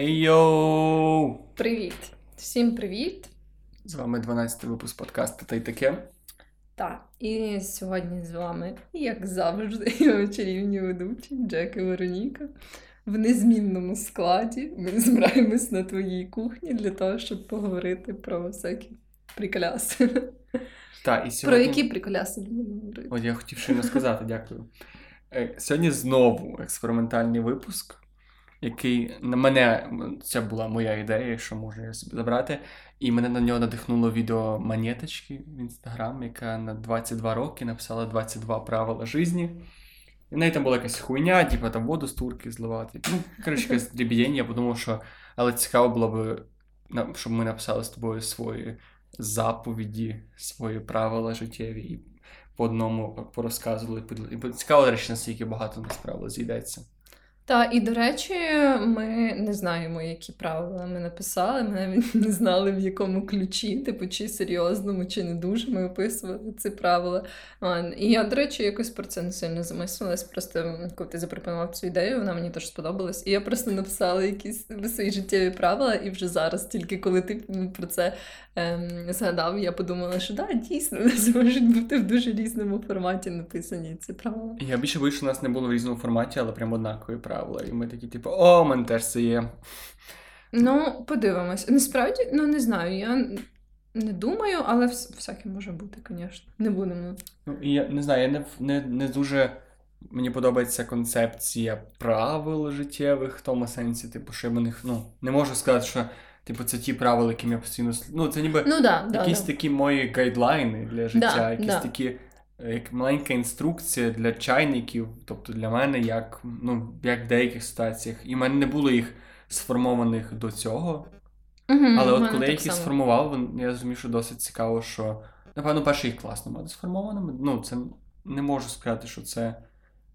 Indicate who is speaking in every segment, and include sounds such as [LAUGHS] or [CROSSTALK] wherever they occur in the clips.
Speaker 1: Хей-йоу!
Speaker 2: Привіт! Всім привіт!
Speaker 1: З вами 12-й випуск подкасту та й таке.
Speaker 2: Так, і сьогодні з вами, як завжди, його [LAUGHS] чарівні ведучі Джек і Вероніка. В незмінному складі ми збираємось на твоїй кухні для того, щоб поговорити про всякі приколяси. [LAUGHS]
Speaker 1: Та, і сьогодні...
Speaker 2: Про які приколяси будемо говорити?
Speaker 1: От я хотів щойно сказати, дякую. Е, Сьогодні знову експериментальний випуск, який на мене, це була моя ідея, якщо можу я собі забрати. І мене на нього надихнуло відео Монеточки в інстаграм, яка на 22 роки написала 22 правила житті. І в неї там була якась хуйня, типу там воду з турки зливати. Ну, коротше, якесь [LAUGHS] дріб'єння, я подумав, що але цікаво було б, щоб ми написали з тобою свої заповіді, свої правила життєві і по одному порозказували. І цікаво, речі, наскільки багато нас правил зійдеться.
Speaker 2: Та і до речі, ми не знаємо, які правила ми написали. Ми навіть [LAUGHS] не знали, в якому ключі, типу, чи серйозному, чи не дуже ми описували ці правила. І я, до речі, якось про це не сильно замислилась. Просто коли ти запропонував цю ідею, вона мені теж сподобалась. І я просто написала якісь свої життєві правила, і вже зараз, тільки коли ти про це ем, згадав, я подумала, що да, дійсно, [LAUGHS] в нас можуть бути в дуже різному форматі написані ці правила.
Speaker 1: Я більше що у нас не було в різному форматі, але прям однакові правила. І ми такі, типу, о, мене теж це є.
Speaker 2: Ну, подивимось. Насправді, ну не знаю, я не думаю, але всяке може бути, звісно. Не будемо.
Speaker 1: Ну, і я не знаю, я не, не, не дуже. Мені подобається концепція правил життєвих в тому сенсі, типу, що я них, ну, не можу сказати, що типу, це ті правила, яким я постійно Ну, це ніби
Speaker 2: Ну да, да,
Speaker 1: якісь
Speaker 2: да.
Speaker 1: такі мої гайдлайни для життя,
Speaker 2: Да,
Speaker 1: якісь
Speaker 2: да.
Speaker 1: такі, як маленька інструкція для чайників, тобто для мене, як, ну, як в деяких ситуаціях. І в мене не було їх сформованих до цього.
Speaker 2: Мгм,
Speaker 1: Але от коли я їх сформував, я зрозумів, що досить цікаво, що напевно, перше їх класно мати сформованими. Ну, це не можу сказати, що це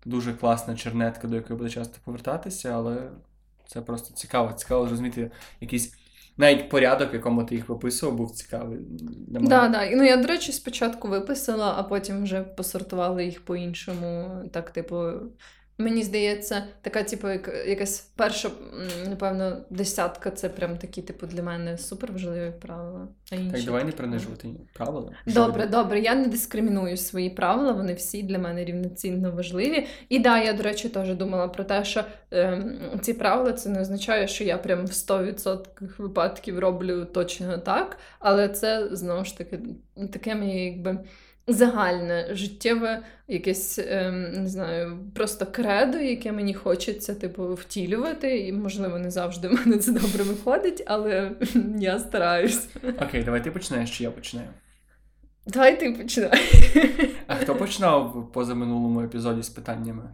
Speaker 1: дуже класна чернетка, до якої буде часто повертатися, але це просто цікаво. Цікаво зрозуміти якийсь навіть порядок, в якому ти їх виписував, був цікавий мене.
Speaker 2: Да, да. Ну я, до речі, спочатку виписала, а потім вже посортувала їх по-іншому. Так, типу, мені здається, така, типу, як, якась перша, напевно, десятка це прям такі, типу, для мене супер важливі правила. А інші
Speaker 1: Так, давай не принижувати правила.
Speaker 2: Добре,
Speaker 1: Жодні.
Speaker 2: добре. Я не дискриміную свої правила, вони всі для мене рівноцінно важливі. І да, я, до речі, теж думала про те, що ем, ці правила це не означає, що я прям в 100% випадків роблю точно так, але це знову ж таки таке моє якби. Загальне життєве якесь, ем, не знаю, просто кредо, яке мені хочеться, типу, втілювати. І, можливо, не завжди в мене це добре виходить, але [LAUGHS] я стараюсь.
Speaker 1: Окей, давай ти починаєш, чи я починаю.
Speaker 2: Давай ти починай.
Speaker 1: А хто починав в позаминулому епізоді з питаннями?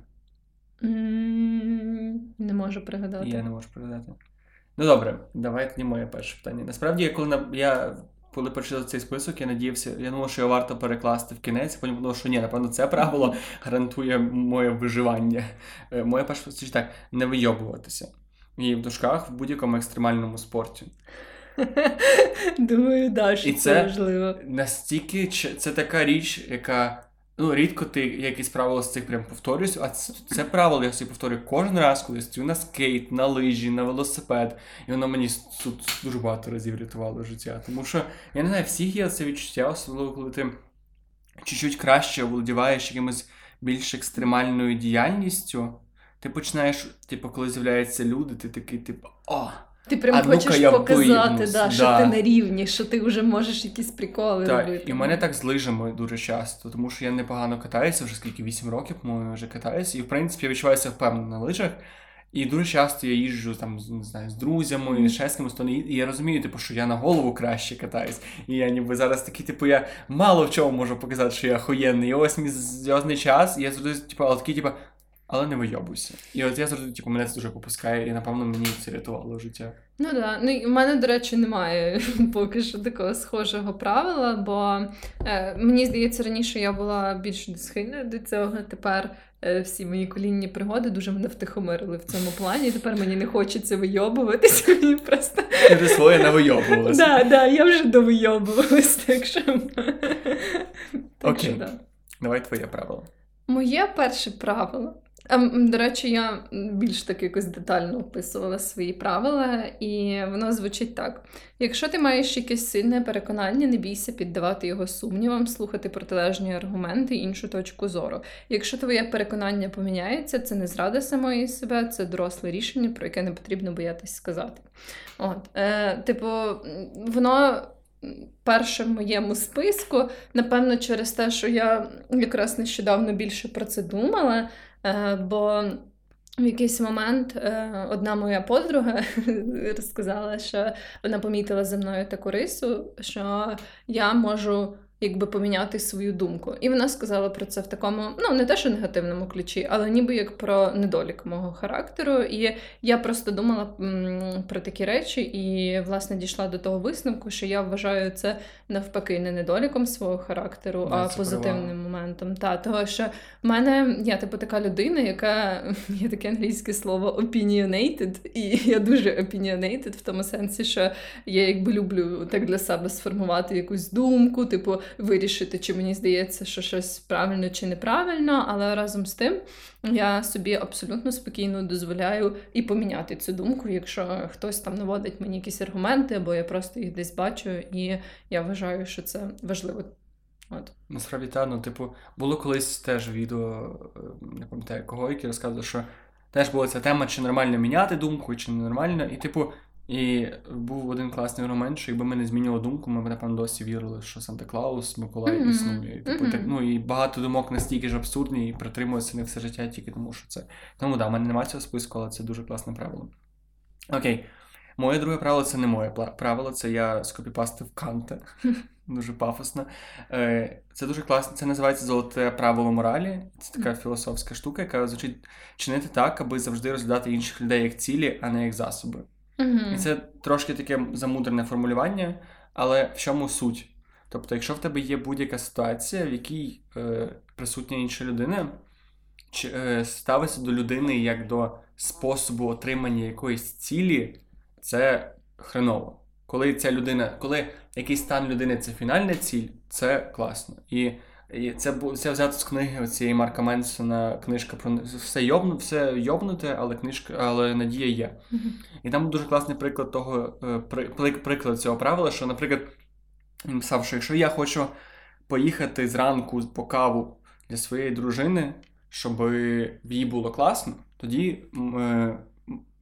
Speaker 2: Не можу пригадати.
Speaker 1: Я не можу пригадати. Ну добре, давай тоді моє перше питання. Насправді, я коли я коли прочитав цей список, я надіявся, я думав, що його варто перекласти в кінець, потім подумав, що ні, напевно, це правило гарантує моє виживання. Е, Моє перше так: не вийобуватися. І в дужках в будь-якому екстремальному спорті.
Speaker 2: Думаю, да, що
Speaker 1: І
Speaker 2: це,
Speaker 1: це-
Speaker 2: важливо.
Speaker 1: Настільки це така річ, яка. Ну, рідко ти якісь правила з цих прям повторюєш, а це, це правило я собі повторюю кожен раз, коли я стою на скейт, на лижі, на велосипед, і воно мені тут дуже багато разів рятувало життя. Тому що, я не знаю, всіх є це відчуття, особливо коли ти чуть-чуть краще оволодіваєш якимось більш екстремальною діяльністю. Ти починаєш, типу, коли з'являються люди, ти такий, типу, о!
Speaker 2: Ти прям
Speaker 1: А
Speaker 2: хочеш
Speaker 1: я
Speaker 2: показати, да, що
Speaker 1: да.
Speaker 2: ти на рівні, що ти вже можеш якісь приколи
Speaker 1: Так,
Speaker 2: робити.
Speaker 1: і в мене так з лижами дуже часто, тому що я непогано катаюся, вже скільки 8 років, по-моєму, вже катаюся, і в принципі я відчуваюся впевнено на лижах. І дуже часто я їжджу там, не знаю, з друзями,
Speaker 2: Мгм.
Speaker 1: ще з кимось, то не- і я розумію, типу, що я на голову краще катаюсь. І я ніби зараз такий, типу, я мало в чому можу показати, що я охуєнний. І ось мій зв'язний час, і я завжди, типу, але такий, типу, але не вийобуйся. І от я завжди, типу, мене це дуже попускає, і напевно мені це рятувало життя.
Speaker 2: Ну так. Да. Ну, в мене, до речі, немає [LAUGHS] поки що такого схожого правила, бо е, мені здається, раніше я була більш схильна до цього. Тепер е, всі мої колінні пригоди дуже мене втихомирили в цьому плані. Тепер мені не хочеться вийобуватися. [LAUGHS] Мені просто
Speaker 1: Ти своє не вийобувалася.
Speaker 2: да, да, я вже довийобувалась, так що. так
Speaker 1: Окей.
Speaker 2: що, да.
Speaker 1: Давай твоє правило.
Speaker 2: Моє перше правило До речі, я більш так якось детально описувала свої правила, і воно звучить так: якщо ти маєш якесь сильне переконання, не бійся піддавати його сумнівам, слухати протилежні аргументи, іншу точку зору. Якщо твоє переконання поміняється, це не зрада самої себе, це доросле рішення, про яке не потрібно боятись сказати. От, е, Типу, воно. Перше в моєму списку, напевно, через те, що я якраз нещодавно більше про це думала. Е, бо в якийсь момент е, одна моя подруга [LAUGHS] розказала, що вона помітила за мною таку рису, що я можу якби поміняти свою думку. І вона сказала про це в такому, ну не те, що негативному ключі, але ніби як про недолік мого характеру. І я просто думала про такі речі, і власне дійшла до того висновку, що я вважаю це навпаки не недоліком свого характеру,
Speaker 1: Да,
Speaker 2: а позитивним
Speaker 1: перевага.
Speaker 2: моментом. Та того, що в мене я типу така людина, яка [LAUGHS] є таке англійське слово opinionated, і я дуже opinionated в тому сенсі, що я якби люблю так для себе сформувати якусь думку, типу вирішити, чи мені здається, що щось правильно чи неправильно, але разом з тим я собі абсолютно спокійно дозволяю і поміняти цю думку, якщо хтось там наводить мені якісь аргументи, або я просто їх десь бачу, і я вважаю, що це важливо. От.
Speaker 1: Насправді та, ну, типу, було колись теж відео, е, не пам'ятаю кого, який розказував, що теж була ця тема, чи нормально міняти думку, чи не нормально. І, типу, і був один класний аргумент, що якби ми не змінювали думку, ми б, напевно, досі вірили, що Санта Клаус, Миколай
Speaker 2: Мгм.
Speaker 1: існує. І, типу,
Speaker 2: Мгм.
Speaker 1: так, ну, і багато думок настільки ж абсурдні і притримуються не все життя тільки тому, що це. Тому да, в мене немає цього списку, але це дуже класне правило. Окей. Моє друге правило це не моє правило, це я скопіпастив Канта. [LAUGHS] Дуже пафосно. Е, Це дуже класно. Це називається золоте правило моралі. Це така філософська штука, яка звучить чинити так, аби завжди розглядати інших людей як цілі, а не як засоби.
Speaker 2: Мгм.
Speaker 1: І це трошки таке замудрене формулювання, але в чому суть? Тобто, якщо в тебе є будь-яка ситуація, в якій е, присутня інша людина, чи е, ставитися до людини як до способу отримання якоїсь цілі, це хреново. Коли ця людина, коли якийсь стан людини це фінальна ціль, це класно. І, і це, це взято з книги цієї Марка Менсона, книжка про все йобну, все йобнуте, але книжка, але надія є.
Speaker 2: Мгм.
Speaker 1: І там дуже класний приклад того, е, при- при- приклад цього правила, що, наприклад, він писав, що якщо я хочу поїхати зранку по каву для своєї дружини, щоб їй було класно, тоді е,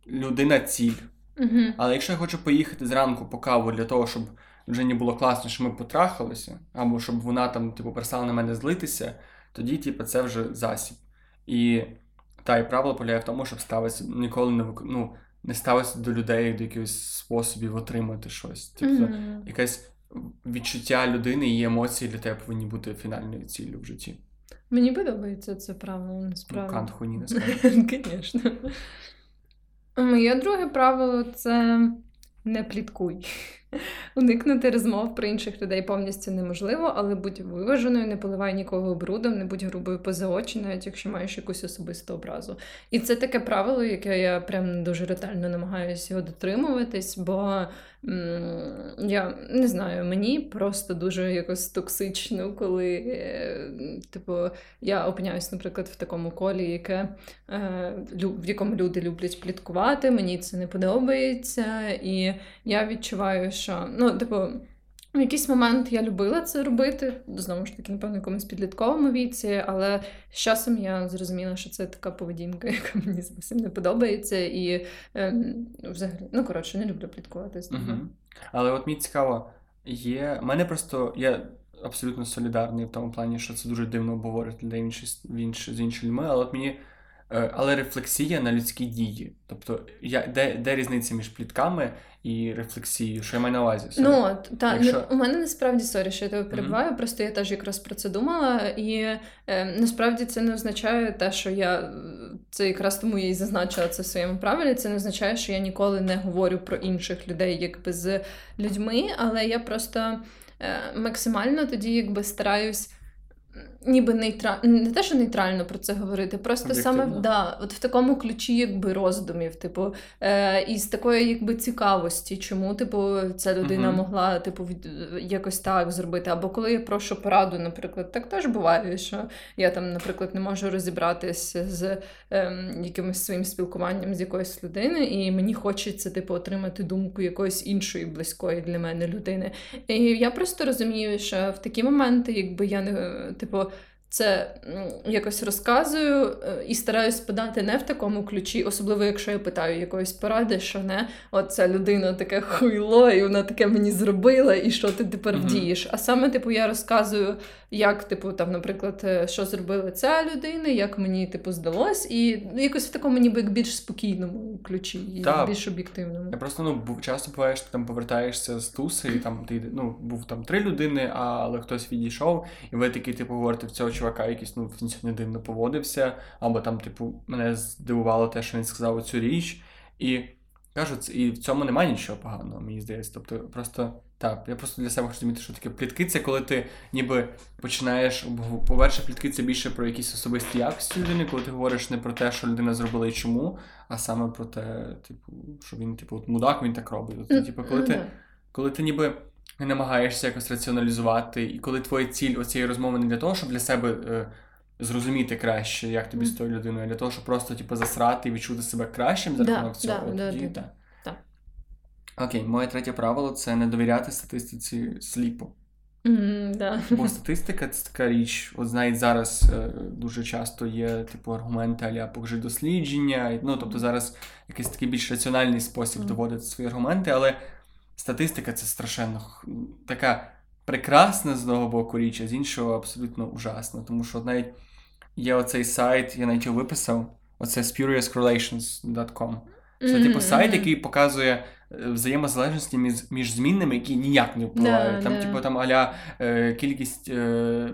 Speaker 1: людина ціль.
Speaker 2: Мгм.
Speaker 1: Але якщо я хочу поїхати зранку по каву для того, щоб дружині було класно, що ми потрахалися, або щоб вона там, типу, перестала на мене злитися, тоді, типу, це вже засіб. І та і правило полягає в тому, щоб ставитися ніколи не вик- ну, не ставитися до людей до якихось способів отримати щось. Тобто,
Speaker 2: Мгм.
Speaker 1: якесь відчуття людини і емоції для тебе повинні бути фінальною ціллю в житті.
Speaker 2: Мені подобається це правило,
Speaker 1: Ну. Кант хуйні не скаже.
Speaker 2: Звісно. [LAUGHS] Моє друге правило це не пліткуй. [LAUGHS] Уникнути розмов про інших людей повністю неможливо, але будь виваженою, не поливай нікого брудом, не будь грубою поза очі, навіть якщо маєш якусь особисту образу. І це таке правило, яке я прям дуже ретельно намагаюся його дотримуватись, бо м, я не знаю, мені просто дуже якось токсично, коли, е, типу, я опиняюсь, наприклад, в такому колі, яке, е, в якому люди люблять пліткувати, мені це не подобається, і я відчуваю, що ну, типу, в якийсь момент я любила це робити, знову ж таки, напевно, якомусь підлітковому віці, але з часом я зрозуміла, що це така поведінка, [LAUGHS] яка мені зовсім не подобається, і ем, взагалі, ну коротше, не люблю пліткувати з людьми.
Speaker 1: Угу. Але от мені цікаво, є. Мене просто я абсолютно солідарний в тому плані, що це дуже дивно обговорити в інші, з іншими людьми, але от мені. Е, Але рефлексія на людські дії. Тобто, я, де, де різниця між плітками і рефлексією? Що я маю на увазі? Sorry.
Speaker 2: Ну, та,
Speaker 1: Якщо-
Speaker 2: ну, у мене насправді sorry, що я тебе перебиваю, просто я теж якраз про це думала, і е, насправді це не означає те, що я це якраз тому я і зазначила це в своєму правилі. Це не означає, що я ніколи не говорю про інших людей якби з людьми, але я просто е, максимально тоді якби стараюсь ніби нейтрально, не те, що нейтрально про це говорити, просто саме да, от в такому ключі якби роздумів, типу, е, і з такої якби цікавості, чому типу ця людина
Speaker 1: Мгм.
Speaker 2: могла типу від, якось так зробити. Або коли я прошу пораду, наприклад, так теж буває, що я там, наприклад, не можу розібратися з ем, якимось своїм спілкуванням з якоюсь людиною, і мені хочеться типу отримати думку якоїсь іншої близької для мене людини. І я просто розумію, що в такі моменти, якби я не типу. Це якось розказую е, і стараюсь подати не в такому ключі, особливо якщо я питаю якоїсь поради, що не от ця людина таке хуйло, і вона таке мені зробила, і що ти тепер вдієш. А саме, типу, я розказую, як, типу, там, наприклад, е, що зробила ця людина, як мені типу здалось, і ну, якось в такому, ніби як більш спокійному ключі, і
Speaker 1: Так.
Speaker 2: більш об'єктивному.
Speaker 1: Я просто ну часто буває, що ти там повертаєшся з туси, і там ти ну був там три людини, але хтось відійшов, і ви такий, типу, говорите в цього чувака, якийсь ну він сьогодні дивно поводився, або там, типу, мене здивувало те, що він сказав цю річ, і кажу, і в цьому немає нічого поганого, мені здається. Тобто, просто так, я просто для себе хочу змінити, що таке плітки, це коли ти ніби починаєш по-перше, плітки це більше про якісь особисті якості людини, коли ти говориш не про те, що людина зробила і чому, а саме про те, типу, що він, типу, от мудак, він так робить.
Speaker 2: М,
Speaker 1: типу, коли
Speaker 2: ну
Speaker 1: ти, коли ти ніби не намагаєшся якось раціоналізувати, і коли твоя ціль оцієї розмови не для того, щоб для себе е, зрозуміти краще, як тобі з тою людиною, а для того, щоб просто типу, засрати і відчути себе кращим за
Speaker 2: Да,
Speaker 1: рахунок цього.
Speaker 2: да, да,
Speaker 1: тоді
Speaker 2: да,
Speaker 1: так.
Speaker 2: да.
Speaker 1: Окей, моє третє правило це не довіряти статистиці сліпо.
Speaker 2: М, да.
Speaker 1: Бо статистика це така річ. От навіть зараз е, дуже часто є типу аргументи аля покажи дослідження. Ну тобто зараз якийсь такий більш раціональний спосіб
Speaker 2: Мгм.
Speaker 1: доводити свої аргументи, але статистика це страшенно така прекрасна з одного боку річ, а з іншого абсолютно ужасна. Тому що навіть є оцей сайт, я навіть його виписав. Оце spuriouscorrelations.com. Це
Speaker 2: Мгм,
Speaker 1: типу сайт, який показує взаємозалежності між, між змінними, які ніяк не впливають.
Speaker 2: Да,
Speaker 1: там,
Speaker 2: да.
Speaker 1: типу, там аля е, кількість е,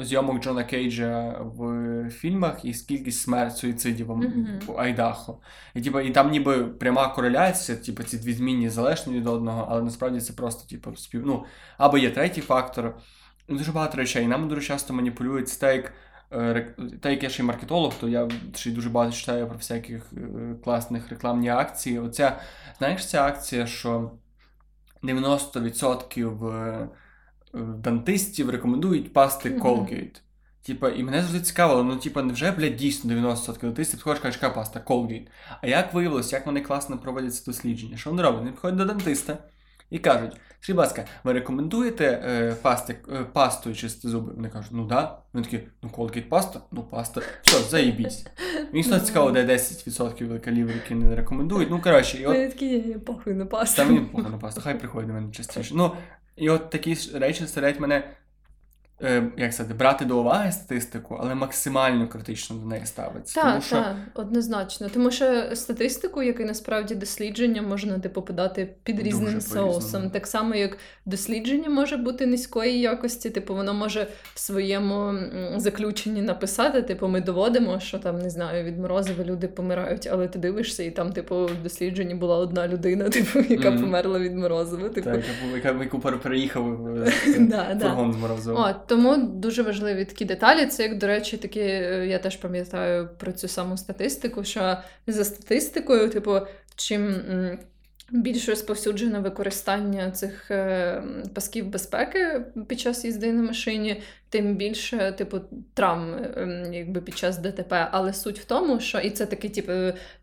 Speaker 1: зйомок Джона Кейджа в фільмах і кількість смерть суїцидів
Speaker 2: Мгм.
Speaker 1: в Айдахо. І, типу, і там ніби пряма кореляція, типу, ці дві змінні залежні від одного, але насправді це просто типу, спів. Ну, або є третій фактор. Дуже багато речей. Нам дуже часто маніпулюють це е, та як я ще й маркетолог, то я ще й дуже багато читаю про всяких е, класних рекламні акції. Оця, знаєш, ця акція, що 90% е, дантистів рекомендують пасти. Colgate. Типа, і мене завжди цікавило, ну типа, невже, блядь, дійсно 90% дантистів підходиш, кажеш, яка паста Colgate. А як виявилось, як вони класно проводять це дослідження? Що вони роблять? Вони підходять до дантиста і кажуть: Скажіть, будь ласка, ви рекомендуєте е, пасти, е, пастою чистити зуби? Вони кажуть, ну да. Вони такі, ну колкіт паста, ну паста. Все, заїбісь. Мені стало цікаво, де 10% калібр, які не рекомендують. Ну, коротше, і от
Speaker 2: Вони такі, «Я похуй на пасту.
Speaker 1: Та мені похуй на пасту, хай приходить до мене частіше. Ну, і от такі речі заставляють мене, як сказати, брати до уваги статистику, але максимально критично до неї ставитися.
Speaker 2: Так,
Speaker 1: що
Speaker 2: так, однозначно. Тому що статистику, як і насправді дослідження, можна типу подати під
Speaker 1: Дуже
Speaker 2: різним
Speaker 1: по-різному.
Speaker 2: соусом. Так само, як дослідження може бути низької якості, типу, воно може в своєму заключенні написати: типу, ми доводимо, що там не знаю, від морозива люди помирають, але ти дивишся, і там, типу, в дослідженні була одна людина, [LAUGHS] типу, яка
Speaker 1: Мгм.
Speaker 2: померла від морозива. Типу,
Speaker 1: так, яку переїхав е, [LAUGHS] фургон з морозивом.
Speaker 2: Тому дуже важливі такі деталі. Це як, до речі, такі, е, я теж пам'ятаю про цю саму статистику, що за статистикою, типу, чим. Більш розповсюджене використання цих е, пасків безпеки під час їзди на машині, тим більше, типу, травм е, якби під час ДТП. Але суть в тому, що і це таке, типу,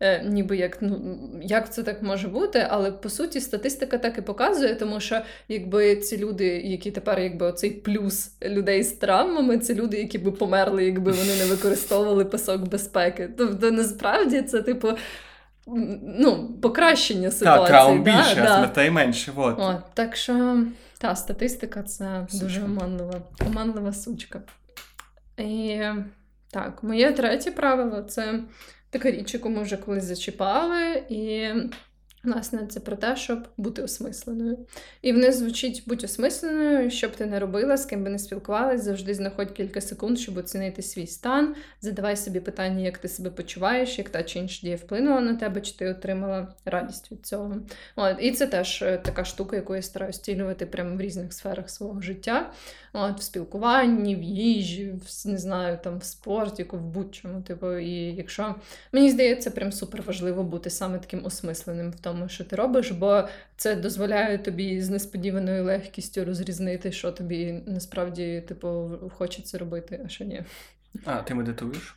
Speaker 2: е, ніби як ну як це так може бути, але по суті статистика так і показує, тому що якби ці люди, які тепер якби оцей плюс людей з травмами, це люди, які би померли, якби вони не використовували пасок безпеки. Тобто насправді це типу. Ну, покращення ситуації.
Speaker 1: Так, травм
Speaker 2: да,
Speaker 1: більше, а
Speaker 2: да.
Speaker 1: смертей менше. От.
Speaker 2: О, так що та статистика це
Speaker 1: Сучка.
Speaker 2: дуже оманлива, оманлива сучка. І так, моє третє правило це така річ, яку ми вже колись зачіпали, і Власне, це про те, щоб бути осмисленою. І вниз звучить будь осмисленою, що б ти не робила, з ким би не спілкувалась, завжди знаходь кілька секунд, щоб оцінити свій стан. Задавай собі питання, як ти себе почуваєш, як та чи інша дія вплинула на тебе, чи ти отримала радість від цього. От, І це теж е, така штука, яку я стараюся стілювати прямо в різних сферах свого життя. От, В спілкуванні, в їжі, в не знаю, там в спорті, в будь-чому. Типу, і якщо мені здається, прям супер важливо бути саме таким осмисленим в тому, що ти робиш, бо це дозволяє тобі з несподіваною легкістю розрізнити, що тобі насправді типу хочеться робити, а що ні.
Speaker 1: А, ти медитуєш?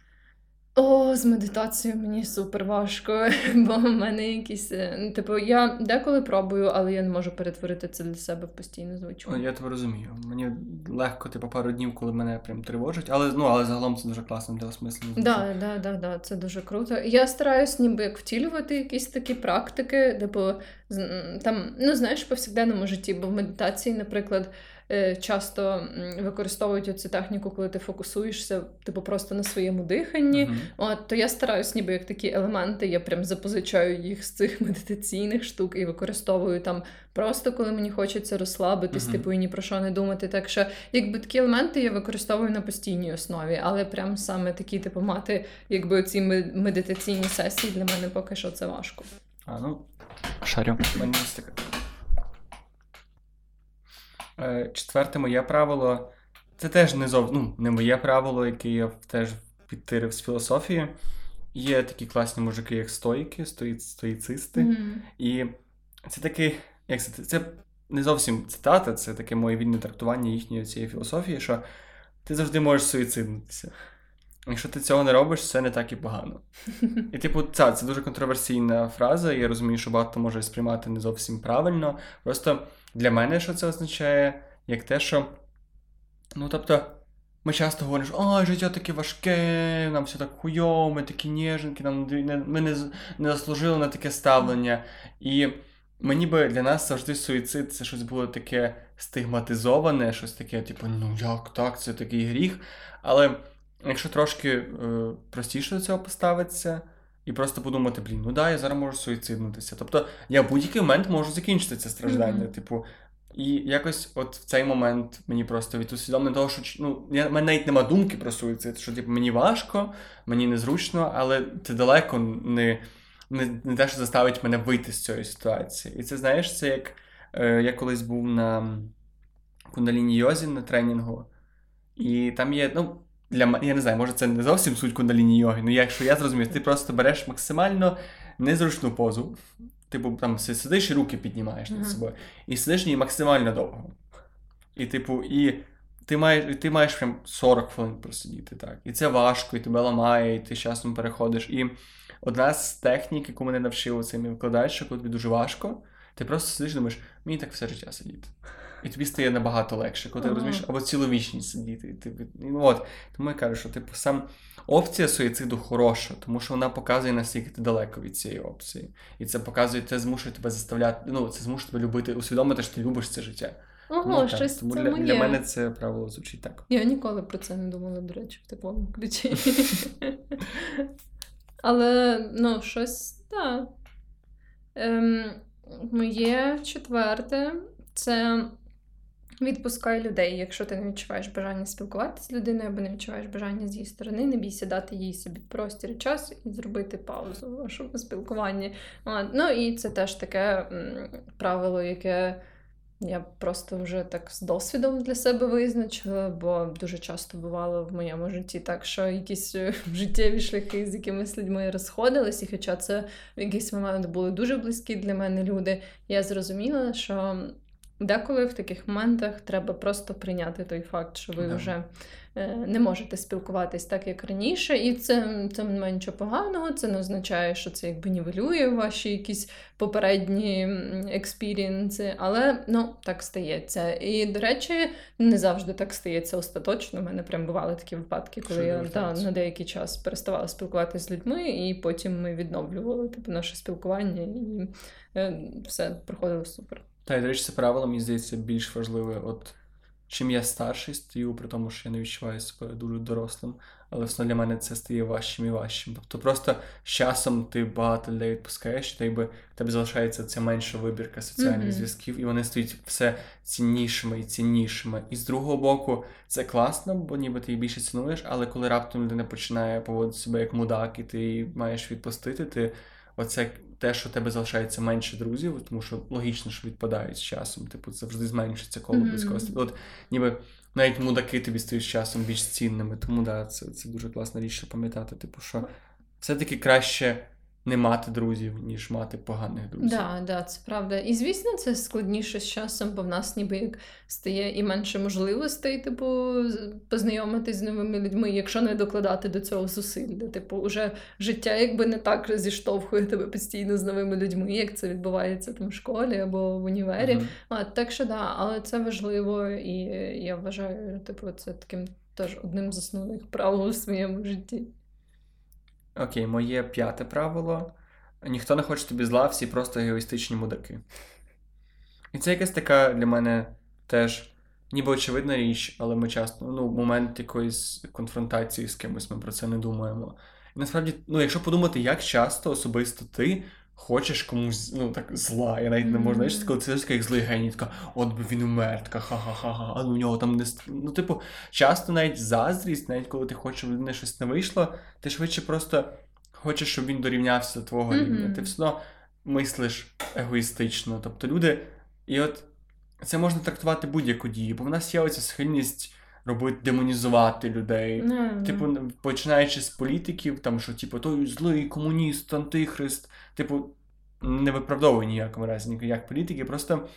Speaker 2: О, з медитацією мені супер важко, [LAUGHS] бо в мене якісь. Е, ну, типу, я деколи пробую, але я не можу перетворити це для себе в постійну звичку.
Speaker 1: Я тебе розумію. Мені легко, типу, пару днів, коли мене прям тривожить, але ну, але загалом це дуже класно для осмислення.
Speaker 2: Так, да, да, да, да, це дуже круто. Я стараюсь ніби як втілювати якісь такі практики, типу, там, ну знаєш, в повсякденному житті, бо в медитації, наприклад. Е, часто використовують цю техніку, коли ти фокусуєшся, типу, просто на своєму диханні. Uh-huh. От, То я стараюсь, ніби як такі елементи, я прям запозичаю їх з цих [LAUGHS] медитаційних штук і використовую там просто, коли мені хочеться розслабитись, uh-huh. типу, і ні про що не думати. Так що, якби такі елементи я використовую на постійній основі, але прям саме такі, типу, мати, якби ці медитаційні сесії для мене поки що це важко.
Speaker 1: А, ну, шарю. Мені таке. Е, четверте моє правило це теж не зов... ну, не моє правило, яке я теж підтирив з філософії. Є такі класні мужики, як стоїки, стої... стоїцисти. Mm-hmm. І це такий, як це, це не зовсім цитата, це таке моє вільне трактування їхньої цієї філософії, що ти завжди можеш суїциднутися. Якщо ти цього не робиш, це не так і погано. [LAUGHS] І, типу, це, це дуже контроверсійна фраза. Я розумію, що багато може сприймати не зовсім правильно. Просто для мене що це означає, як те, що. Ну, тобто, ми часто говоримо, що ой, життя таке важке, нам все так хуйово, ми такі ніженькі, нам ми не не заслужили на таке ставлення. І мені би для нас завжди суїцид це щось було таке стигматизоване, щось таке, типу, ну як так, це такий гріх. Але якщо трошки е, простіше до цього поставитися. І просто подумати, блін, ну да, я зараз можу суїциднутися. Тобто я в будь-який момент можу закінчити це страждання. Mm-hmm. Типу, і якось от в цей момент мені просто від усвідомлення того, що ну, я, в мене навіть нема думки про суїцид, що типу, мені важко, мені незручно, але це далеко не не, не те, що заставить мене вийти з цієї ситуації. І це, знаєш, це як е, я колись був на кундаліні Йозі на тренінгу, і там є, ну для я не знаю, може це не зовсім суть кундаліні йоги, ну якщо я зрозумів, ти просто береш максимально незручну позу, типу там сидиш і руки піднімаєш над собою, і сидиш її максимально довго. І, типу, і ти маєш ти маєш прям 40 хвилин просидіти, так. І це важко, і тебе ламає, і ти з часом переходиш. І одна з технік, яку мене навчили цим викладач, що коли тобі дуже важко, ти просто сидиш і думаєш, мені так все життя сидіти. І тобі стає набагато легше, коли ти розумієш, або цілу вічність сидіти. Ти, ну, от. Тому я кажу, що типу, сам опція суїциду хороша, тому що вона показує, наскільки ти далеко від цієї опції. І це показує, це змушує тебе заставляти, ну, це змушує тебе любити, усвідомити, що ти любиш це життя.
Speaker 2: Ого, ну, щось
Speaker 1: Тому
Speaker 2: це
Speaker 1: для,
Speaker 2: моє.
Speaker 1: для мене це правило звучить так.
Speaker 2: Я ніколи про це не думала, до речі, в такому ключі. Але ну, щось, так. Ем, Моє четверте це відпускай людей. Якщо ти не відчуваєш бажання спілкуватися з людиною, або не відчуваєш бажання з її сторони, не бійся дати їй собі простір час і зробити паузу в вашому спілкуванні. Ну і це теж таке правило, яке. Я просто вже так з досвідом для себе визначила, бо дуже часто бувало в моєму житті так, що якісь е, [LAUGHS] життєві шляхи з якимись людьми розходились, і хоча це в якийсь момент були дуже близькі для мене люди, я зрозуміла, що деколи в таких моментах треба просто прийняти той факт, що ви yeah. вже Е, не можете спілкуватись так, як раніше, і це це немає нічого поганого, це не означає, що це якби нівелює ваші якісь попередні експірієнси, але ну, так стається. І, до речі, не завжди так стається остаточно. У мене прям бували такі випадки, коли що я та, на деякий час переставала спілкуватися з людьми, і потім ми відновлювали типу, наше спілкування, і е, все проходило супер.
Speaker 1: Та, і, до речі, це правило, мені здається, більш важливе. От чим я старший стаю, при тому, що я не відчуваю себе дуже дорослим, але все для мене це стає важчим і важчим. Тобто просто з часом ти багато людей відпускаєш, і в тебе залишається ця менша вибірка соціальних mm-hmm. зв'язків, і вони стають все ціннішими і ціннішими. І з другого боку, це класно, бо ніби ти їх більше цінуєш, але коли раптом людина починає поводити себе як мудак, і ти маєш відпустити, ти оце те, що у тебе залишається менше друзів, тому що логічно, що відпадають з часом, типу, завжди зменшиться коло mm-hmm. близькості. От ніби навіть мудаки тобі стають з часом більш цінними. Тому да, це це дуже класна річ, що пам'ятати. Типу, що все-таки краще не мати друзів, ніж мати поганих друзів.
Speaker 2: Да, да, це правда. І звісно, це складніше з часом, бо в нас ніби як стає і менше можливостей, типу, познайомитись з новими людьми, якщо не докладати до цього зусиль. Типу, уже життя якби не так зіштовхує тебе постійно з новими людьми, як це відбувається там в школі або в універі. Mm-hmm. А, Так що да, але це важливо, і я вважаю, типу, це таким теж одним з основних правил у своєму житті.
Speaker 1: Окей, моє п'яте правило. Ніхто не хоче тобі зла, всі просто егоїстичні мудаки. І це якась така для мене теж ніби очевидна річ, але ми часто, ну, момент якоїсь конфронтації з кимось, ми про це не думаємо. І насправді, ну, якщо подумати, як часто особисто ти хочеш комусь ну, так зла, я навіть не можу, знаєш, коли це як злий геній, така, от би він умер, така ха-ха-ха, а у нього там не Ну, типу, часто навіть заздрість, навіть коли ти хочеш, щоб людини щось не вийшло, ти швидше просто хочеш, щоб він дорівнявся до твого mm-hmm. рівня. Ти все одно мислиш егоїстично. Тобто люди. І от це можна трактувати будь-яку дію, бо в нас є оця схильність робити демонізувати людей. Mm-hmm. Типу, починаючи з політиків, там що, типу, той злий комуніст, антихрист, типу, не виправдовує ніякому разі як політики. Просто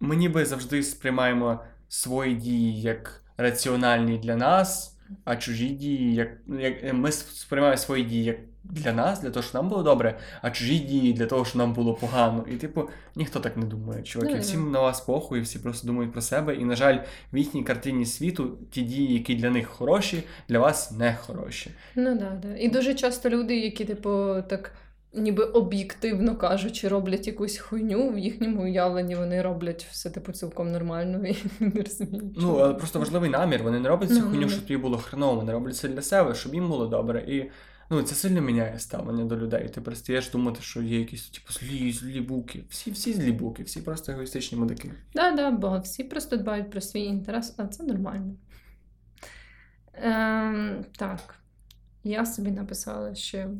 Speaker 1: ми ніби завжди сприймаємо свої дії як раціональні для нас а чужі дії, як як ми сприймаємо свої дії як для нас, для того, щоб нам було добре, а чужі дії для того, щоб нам було погано. І, типу, ніхто так не думає. Чуваки, mm-hmm. всім на вас похуй, всі просто думають про себе. І, на жаль, в їхній картині світу ті дії, які для них хороші, для вас не хороші.
Speaker 2: Ну да, да. І дуже часто люди, які, типу, так ніби об'єктивно кажучи, роблять якусь хуйню в їхньому уявленні, вони роблять все типу цілком нормально і [LAUGHS] не розуміють.
Speaker 1: Ну, але просто важливий намір. Вони не роблять цю ну, хуйню, щоб тобі було хреново, вони роблять це для себе, щоб їм було добре. І ну, це сильно міняє ставлення до людей. Ти перестаєш думати, що є якісь типу злі, злі буки. Всі всі злі буки, всі просто егоїстичні мудаки.
Speaker 2: Да, да, бо всі просто дбають про свій інтерес, а це нормально. Ем, Так, я собі написала, що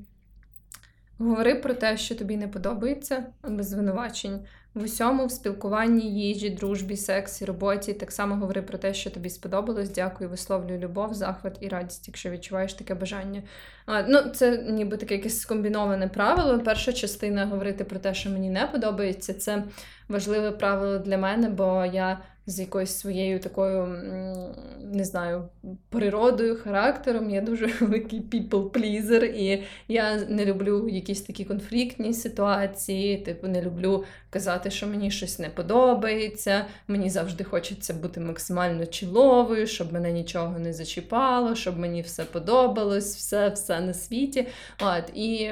Speaker 2: Говори про те, що тобі не подобається, без звинувачень. В усьому, в спілкуванні, їжі, дружбі, сексі, роботі. Так само говори про те, що тобі сподобалось. Дякую, висловлюю любов, захват і радість, якщо відчуваєш таке бажання. А, Ну, це ніби таке якесь скомбіноване правило. Перша частина говорити про те, що мені не подобається, це важливе правило для мене, бо я з якоюсь своєю такою, не знаю, природою, характером. Я дуже [LAUGHS] великий people pleaser, і я не люблю якісь такі конфліктні ситуації. Типу, не люблю казати, що мені щось не подобається. Мені завжди хочеться бути максимально чіловою, щоб мене нічого не зачіпало, щоб мені все подобалось, все, все на світі. От, І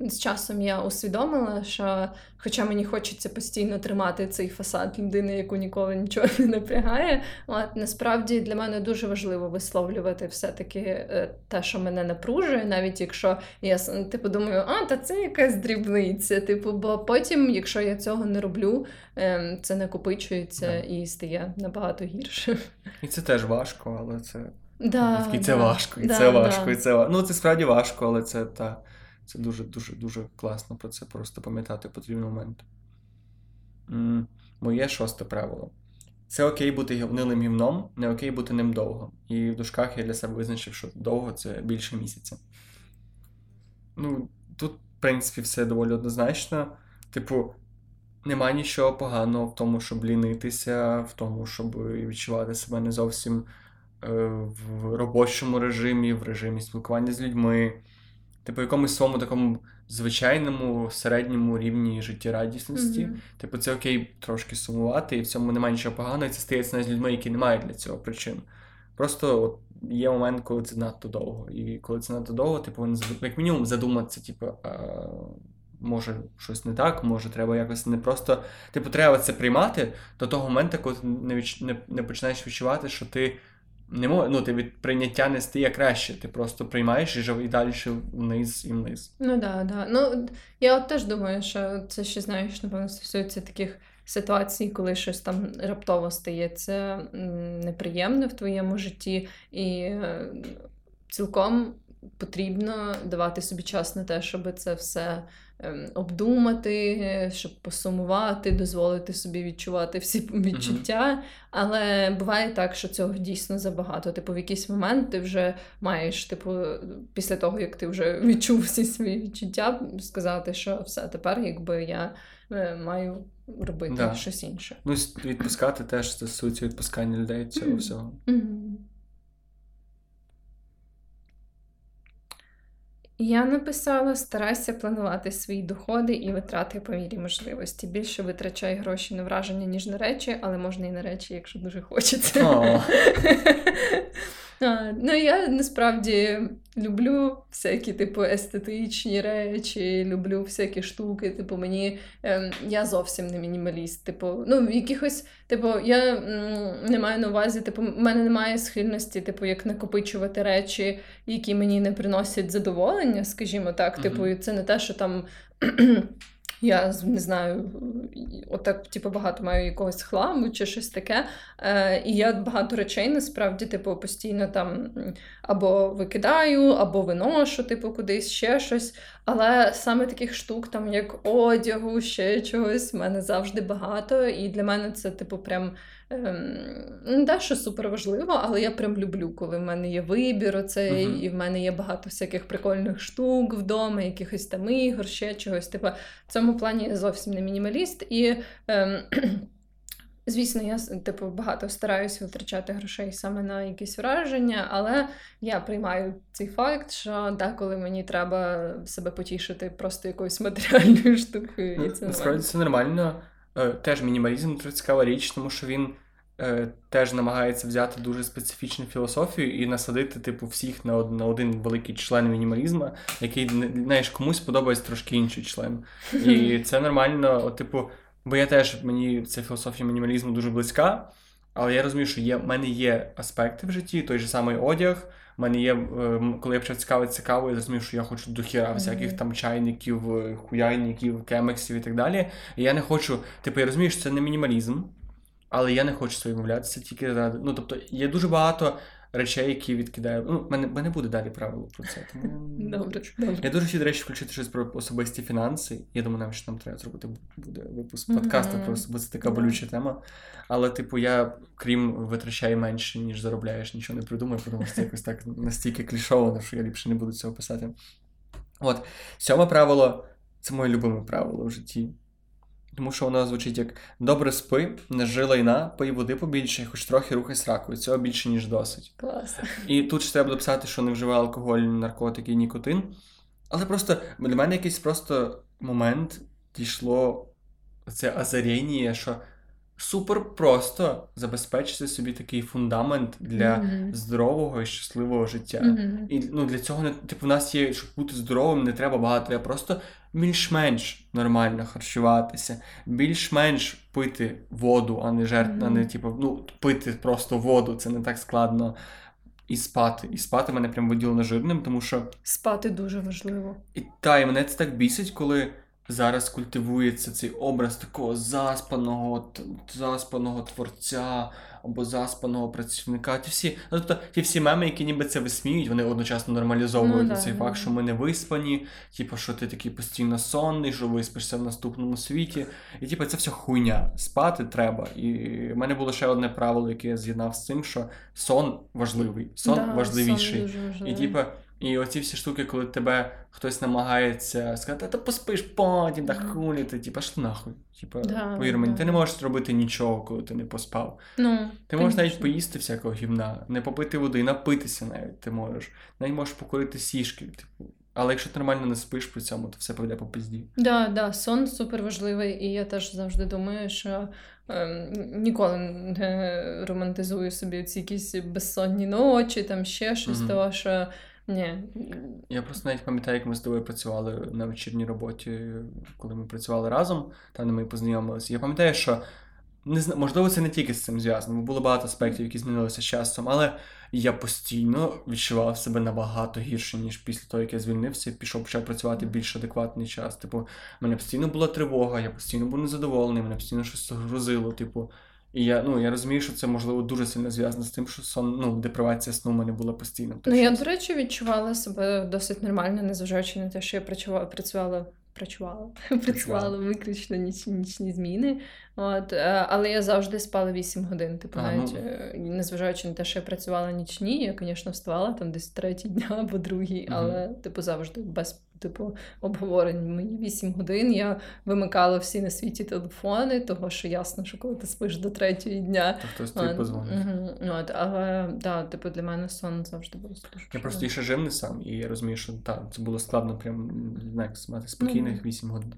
Speaker 2: з часом я усвідомила, що, хоча мені хочеться постійно тримати цей фасад людини, яку ніколи нічого не напрягає, от насправді для мене дуже важливо висловлювати все-таки е, те, що мене напружує, навіть якщо я типу думаю, а та це якась дрібниця. Типу, бо потім, якщо я цього не роблю, ем, це накопичується да. і стає набагато гірше.
Speaker 1: І це теж важко, але це
Speaker 2: да,
Speaker 1: і це
Speaker 2: да,
Speaker 1: важко, і да, це важко, і це важко. Ну це справді важко, але це та. Це дуже-дуже дуже класно про це просто пам'ятати потрібний момент. Моє шосте правило. Це окей бути гівнилим гівном, не окей бути ним довго. І в дужках я для себе визначив, що довго це більше місяця. Ну, тут, в принципі, все доволі однозначно. Типу, нема нічого поганого в тому, щоб лінитися, в тому, щоб відчувати себе не зовсім е, в робочому режимі, в режимі спілкування з людьми типу, якомусь своєму такому звичайному середньому рівні життєрадісності. Mm-hmm. Типу, це окей трошки сумувати, і в цьому немає нічого поганого, і це стається навіть з людьми, які не мають для цього причин. Просто от, є момент, коли це надто довго. І коли це надто довго, ти повинен як мінімум задуматися, типу, а може щось не так, може треба якось не просто. Типу, треба це приймати до того моменту, коли ти не відч... не, не починаєш відчувати, що ти не мож... ну, ти від прийняття не стає краще. Ти просто приймаєш і живи і далі вниз і вниз.
Speaker 2: Ну так, да, да. Ну я от теж думаю, що це ще знаєш, напевно, стосується таких ситуацій, коли щось там раптово стається неприємне в твоєму житті, і е, цілком потрібно давати собі час на те, щоб це все ем, обдумати, щоб посумувати, дозволити собі відчувати всі [LAUGHS] відчуття. Mm-hmm. Але буває так, що цього дійсно забагато. Типу, в якийсь момент ти вже маєш, типу, після того, як ти вже [LAUGHS] відчув всі свої відчуття, сказати, що все тепер, якби я е, маю робити да. щось інше.
Speaker 1: Ну, відпускати теж стосується відпускання людей цього mm-hmm. всього.
Speaker 2: Mm-hmm. Я написала: старайся планувати свої доходи і витрати по мірі можливості. Більше витрачай гроші на враження, ніж на речі, але можна і на речі, якщо дуже хочеться. [LAUGHS] А, Ну, я насправді люблю всякі, типу, естетичні речі, люблю всякі штуки. Типу, мені е, я зовсім не мінімаліст. Типу, ну, якихось, типу, я м, не маю на увазі, типу, в мене немає схильності, типу, як накопичувати речі, які мені не приносять задоволення, скажімо так. Типу, це не те, що там. Я не знаю, отак, типу, багато маю якогось хламу чи щось таке. Е, І я багато речей насправді, типу, постійно там або викидаю, або виношу, типу, кудись ще щось. Але саме таких штук, там як одягу, ще чогось, в мене завжди багато. І для мене це, типу, прям ем, не те, що супер важливо, але я прям люблю, коли в мене є вибір, оцей, uh-huh. і в мене є багато всяких прикольних штук вдома, якихось там ігор, ще чогось. Типу, в цьому плані я зовсім не мінімаліст. І ем, Звісно, я типу багато стараюся витрачати грошей саме на якісь враження, але я приймаю цей факт, що деколи мені треба себе потішити просто якоюсь [LAUGHS] матеріальною штукою. І
Speaker 1: ну, це Насправді це нормально. Е, теж мінімалізм це цікава річ, тому що він е, теж намагається взяти дуже специфічну філософію і насадити, типу, всіх на один, на один великий член мінімалізму, який знаєш, комусь подобається трошки інший член. [LAUGHS] І це нормально, от, типу. Бо я теж мені ця філософія мінімалізму дуже близька, але я розумію, що є, в мене є аспекти в житті, той же самий одяг. В мене є, ем, коли я почав цікавитися кавою, я зрозумів, що я хочу до хіра всяких там чайників, е, хуяйників, кемексів і так далі. І я не хочу, типу, я розумію, що це не мінімалізм, але я не хочу своє відмовлятися тільки заради. Ну, тобто, є дуже багато речей, які відкидаю. Ну, мене мене буде далі правило про це. Тому [LAUGHS]
Speaker 2: добре, добре.
Speaker 1: Я дуже хотів, до речі, включити щось про особисті фінанси. Я думаю, нам що нам треба зробити буде випуск подкасту про бо це така болюча тема. Але, типу, я, крім витрачаю менше, ніж заробляєш, нічого не придумаю, тому що це якось так настільки клішовано, що я ліпше не буду цього писати. От, сьоме правило це моє любиме правило в житті. Тому що воно звучить як добре спи, не жи лайна, пий води побільше, хоч трохи рухай сракою. Цього більше, ніж досить.
Speaker 2: Клас.
Speaker 1: І тут ще треба дописати, що не вживає алкоголь, наркотики нікотин. Але просто для мене якийсь просто момент дійшло це озаріння, що супер просто забезпечити собі такий фундамент для mm-hmm. здорового і щасливого життя. Mm-hmm. І ну, для цього не типу, у нас є, щоб бути здоровим, не треба багато. Треба просто більш-менш нормально харчуватися, більш-менш пити воду, а не жертв, mm-hmm. а не типу, ну, пити просто воду, це не так складно. І спати. І спати мене прям виділено жирним, тому що.
Speaker 2: Спати дуже важливо.
Speaker 1: І та, і мене це так бісить, коли зараз культивується цей образ такого заспаного заспаного творця або заспаного працівника. Ті всі, ну, тобто ті всі меми, які ніби це висміють, вони одночасно нормалізовують ну, цей да, факт, да. що ми не виспані, типу, що ти такий постійно сонний, що виспишся в наступному світі. І типу, це все хуйня. Спати треба. І в мене було ще одне правило, яке я з'єднав з цим, що сон важливий, сон да, важливіший. Сон і типу, і оці всі штуки, коли тебе хтось намагається сказати, та поспиш потім, та хулі, ти типу, пошли нахуй. Типу, да, повір мені, да. ти не можеш зробити нічого, коли ти не поспав.
Speaker 2: Ну,
Speaker 1: Ти можеш навіть поїсти всякого гімна, не попити води, напитися навіть ти можеш. Навіть можеш покурити сішки. Типу. Але якщо ти нормально не спиш при цьому, то все пройде по пизді.
Speaker 2: Да, да, сон супер важливий, і я теж завжди думаю, що ем, ніколи не романтизую собі ці якісь безсонні ночі, там ще щось, mm-hmm. того що Ні.
Speaker 1: Я просто навіть пам'ятаю, як ми з тобою працювали на вечірній роботі, коли ми працювали разом, там де ми познайомилися. Я пам'ятаю, що не знаю, можливо, це не тільки з цим зв'язано, бо було багато аспектів, які змінилися з часом, але я постійно відчував себе набагато гірше, ніж після того, як я звільнився, пішов почав працювати більш адекватний час. Типу, мене постійно була тривога, я постійно був незадоволений, мене постійно щось грузило. Типу, і я ну я розумію, що це можливо дуже сильно зв'язано з тим, що сон ну депривація сну в мене була постійно.
Speaker 2: Ну я до речі відчувала себе досить нормально, незважаючи на те, що я працювала працювала. Працювала [LAUGHS] працювала виключно ніч, нічні зміни. От, е, Але я завжди спала 8 годин. Типу, а, навіть ну... Незважаючи на те, що я працювала нічні, я, звісно, вставала там десь третій дня або другий, угу. але типу завжди без типу, обговорень. Мені 8 годин я вимикала всі на світі телефони, того що ясно, що коли ти спиш до третьої дня.
Speaker 1: То хтось тобі позвонить.
Speaker 2: От, Але да, типу, для мене сон завжди був дуже.
Speaker 1: Я просто і ще жив не сам, і я розумію, що так, це було складно прям знаю, мати спокійних 8 годин.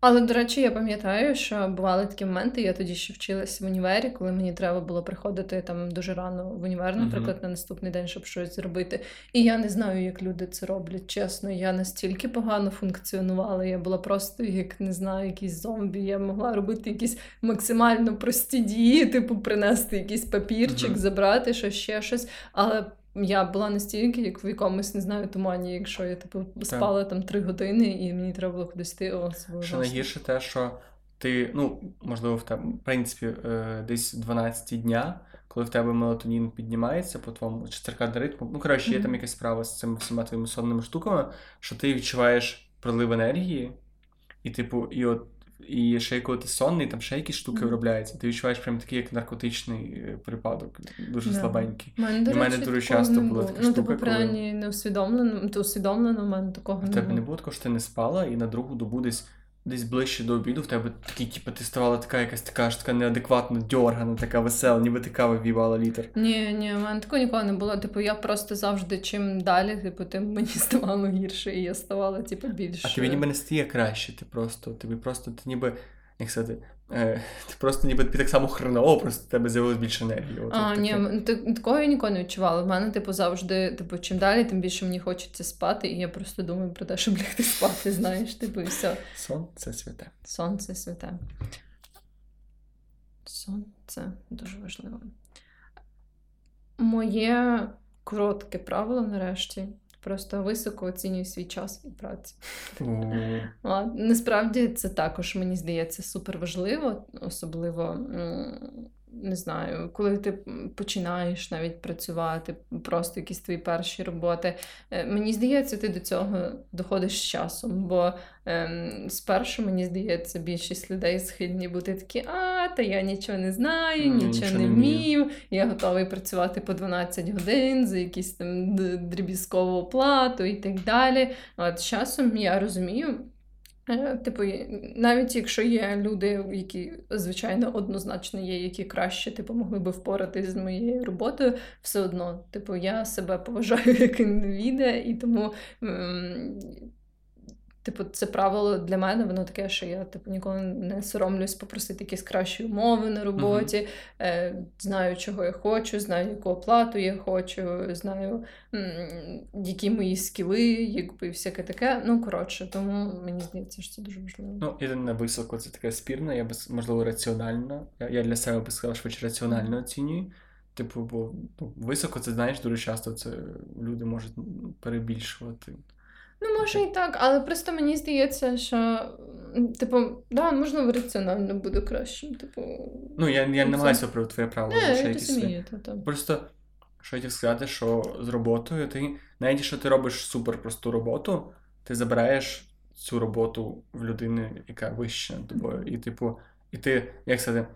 Speaker 2: Але, до речі, я пам'ятаю, що бували такі моменти. Я тоді ще вчилася в універі, коли мені треба було приходити там дуже рано в універ, наприклад, на наступний день, щоб щось зробити. І я не знаю, як люди це роблять. Чесно, я настільки погано функціонувала. Я була просто як не знаю, якийсь зомбі. Я могла робити якісь максимально прості дії, типу принести якийсь папірчик, uh-huh. забрати що ще щось. Але я була настільки, як в якомусь не знаю тумані, якщо я типу спала там три години, і мені треба було кудись йти. О,
Speaker 1: Що найгірше те, що ти, ну можливо, в тебе в принципі е, десь 12 дня, коли в тебе мелатонін піднімається по твоєму чи циркадний ритму. Ну коротше, є mm-hmm. там якась справа з цими всіма твоїми сонними штуками, що ти відчуваєш прилив енергії, і типу, і от і ще коли ти сонний, там ще якісь штуки mm. виробляються. Ти відчуваєш прям такий як наркотичний е, припадок, дуже yeah. слабенький.
Speaker 2: Мене, до
Speaker 1: і в мене дуже часто була така ну, штука.
Speaker 2: Типу, принаймні, не усвідомлено, то усвідомлено, в мене такого
Speaker 1: У. Тебе не було такого, що ти не спала, і на другу добу десь десь ближче до обіду в тебе такий, типу, ти ставала така якась така ж така неадекватно дьоргана, така весела, ніби ти кави вівала літр.
Speaker 2: Ні, ні, в мене такого ніколи не було. Типу, я просто завжди чим далі, типу, тим мені [LAUGHS] ставало гірше, і я ставала, типу, більше.
Speaker 1: А тобі ніби не стає краще, ти просто, тобі просто ти ніби як сказати, ти просто ніби тобі так само хреново, просто в тебе з'явилось більше енергії. От,
Speaker 2: а, ні, такого я ніколи не відчувала. В мене, типу, завжди, типу, чим далі, тим більше мені хочеться спати, і я просто думаю про те, щоб лягти спати, знаєш, типу, і все.
Speaker 1: Сон це святе.
Speaker 2: Сон це святе. Сон це дуже важливо. Моє коротке правило нарешті. Просто високо оцінюю свій час і працю. Mm. Насправді це також мені здається супер важливо, особливо не знаю, коли ти починаєш навіть працювати, просто якісь твої перші роботи. Е, мені здається, ти до цього доходиш з часом, бо ем, спершу, мені здається, більшість людей схильні бути такі, а, та я нічого не знаю, mm, нічого, нічого не вмію, я готовий працювати по 12 годин за якісь там дріб'язкову оплату і так далі. От з часом я розумію. Е, типу, навіть якщо є люди, які, звичайно, однозначно є, які краще типу, могли би впоратись з моєю роботою, все одно, типу, я себе поважаю [LAUGHS] як індивіда, і тому Типу, це правило для мене, воно таке, що я типу, ніколи не соромлюсь попросити якісь кращі умови на роботі, uh-huh. е, знаю, чого я хочу, знаю, яку оплату я хочу, знаю, м- які мої скіли, якби всяке таке. Ну, коротше, тому мені здається, що це дуже важливо.
Speaker 1: Ну, єдине високо, це таке спірне, я би, можливо, раціонально. Я я для себе би сказав, швидше раціонально оцінюю. Типу, бо ну, високо це знаєш, дуже часто це люди можуть перебільшувати.
Speaker 2: Ну, може і так, але просто мені здається, що, типу, да, можливо, раціонально буде кращим. Типу,
Speaker 1: ну, я я не маю про твоє право.
Speaker 2: Не, я розумію, то,
Speaker 1: Просто що я хотів сказати, що з роботою ти, навіть якщо ти робиш супер просту роботу, ти забираєш цю роботу в людини, яка вища над тобою. І, типу, і ти, як сказати,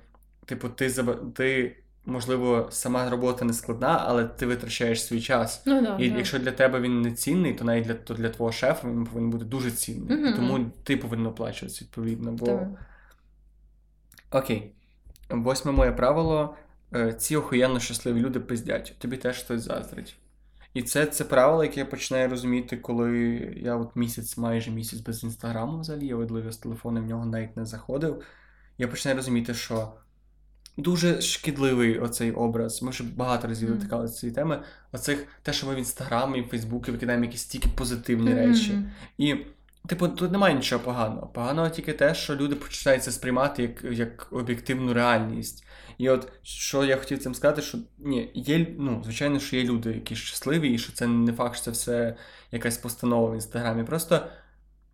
Speaker 1: типу, ти ти можливо, сама робота не складна, але ти витрачаєш свій час.
Speaker 2: Ну, да,
Speaker 1: І
Speaker 2: да.
Speaker 1: якщо для тебе він не цінний, то навіть для то для твого шефа він повинен бути дуже цінний. Mm-hmm. Тому ти повинен оплачуватися відповідно. Бо...
Speaker 2: Так.
Speaker 1: Окей. Восьме моє правило: е, ці охуєнно щасливі люди пиздять. Тобі теж хтось заздрить. І це це правило, яке я починаю розуміти, коли я от місяць, майже місяць без інстаграму взагалі, я видливив з телефону в нього навіть не заходив. Я починаю розуміти, що дуже шкідливий оцей образ. Ми вже багато разів
Speaker 2: Мгм.
Speaker 1: дотикалися цієї теми. Оцих те, що ми в інстаграмі, і в Фейсбуці викидаємо якісь тільки позитивні речі. І, типу, тут немає нічого поганого. Поганого тільки те, що люди починають це сприймати як, як об'єктивну реальність. І от що я хотів цим сказати, що ні, є, ну, звичайно, що є люди, які щасливі, і що це не факт, що це все якась постанова в інстаграмі. Просто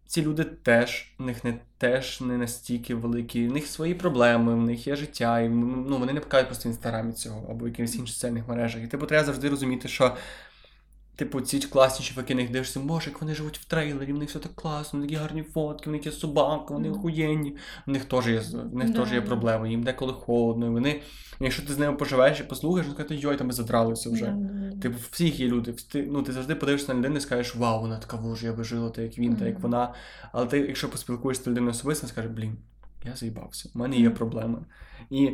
Speaker 1: ці люди теж, в них не теж не настільки великі, в них свої проблеми, в них є життя, і ну, вони не покажуть просто в інстаграмі цього або в якихось інших соціальних мережах. І типу треба завжди розуміти, що. Типу, ці класні чуваки, на них дивишся, боже, як вони живуть в трейлері, в них все так класно, такі гарні фотки, в них є собака, вони охуєнні. В них теж є, в них
Speaker 2: Да,
Speaker 1: теж є проблеми, їм деколи холодно. І вони, якщо ти з ними поживеш і послухаєш, вони кажуть, йой, там ми задралися вже.
Speaker 2: Да.
Speaker 1: Типу, всіх є люди. Ти, ну, ти завжди подивишся на людину і скажеш, вау, вона така боже, я би жила, так як він, так як вона. Але ти, якщо поспілкуєшся з людиною особисто, скажеш, блін, я заїбався, в мене є проблеми. І,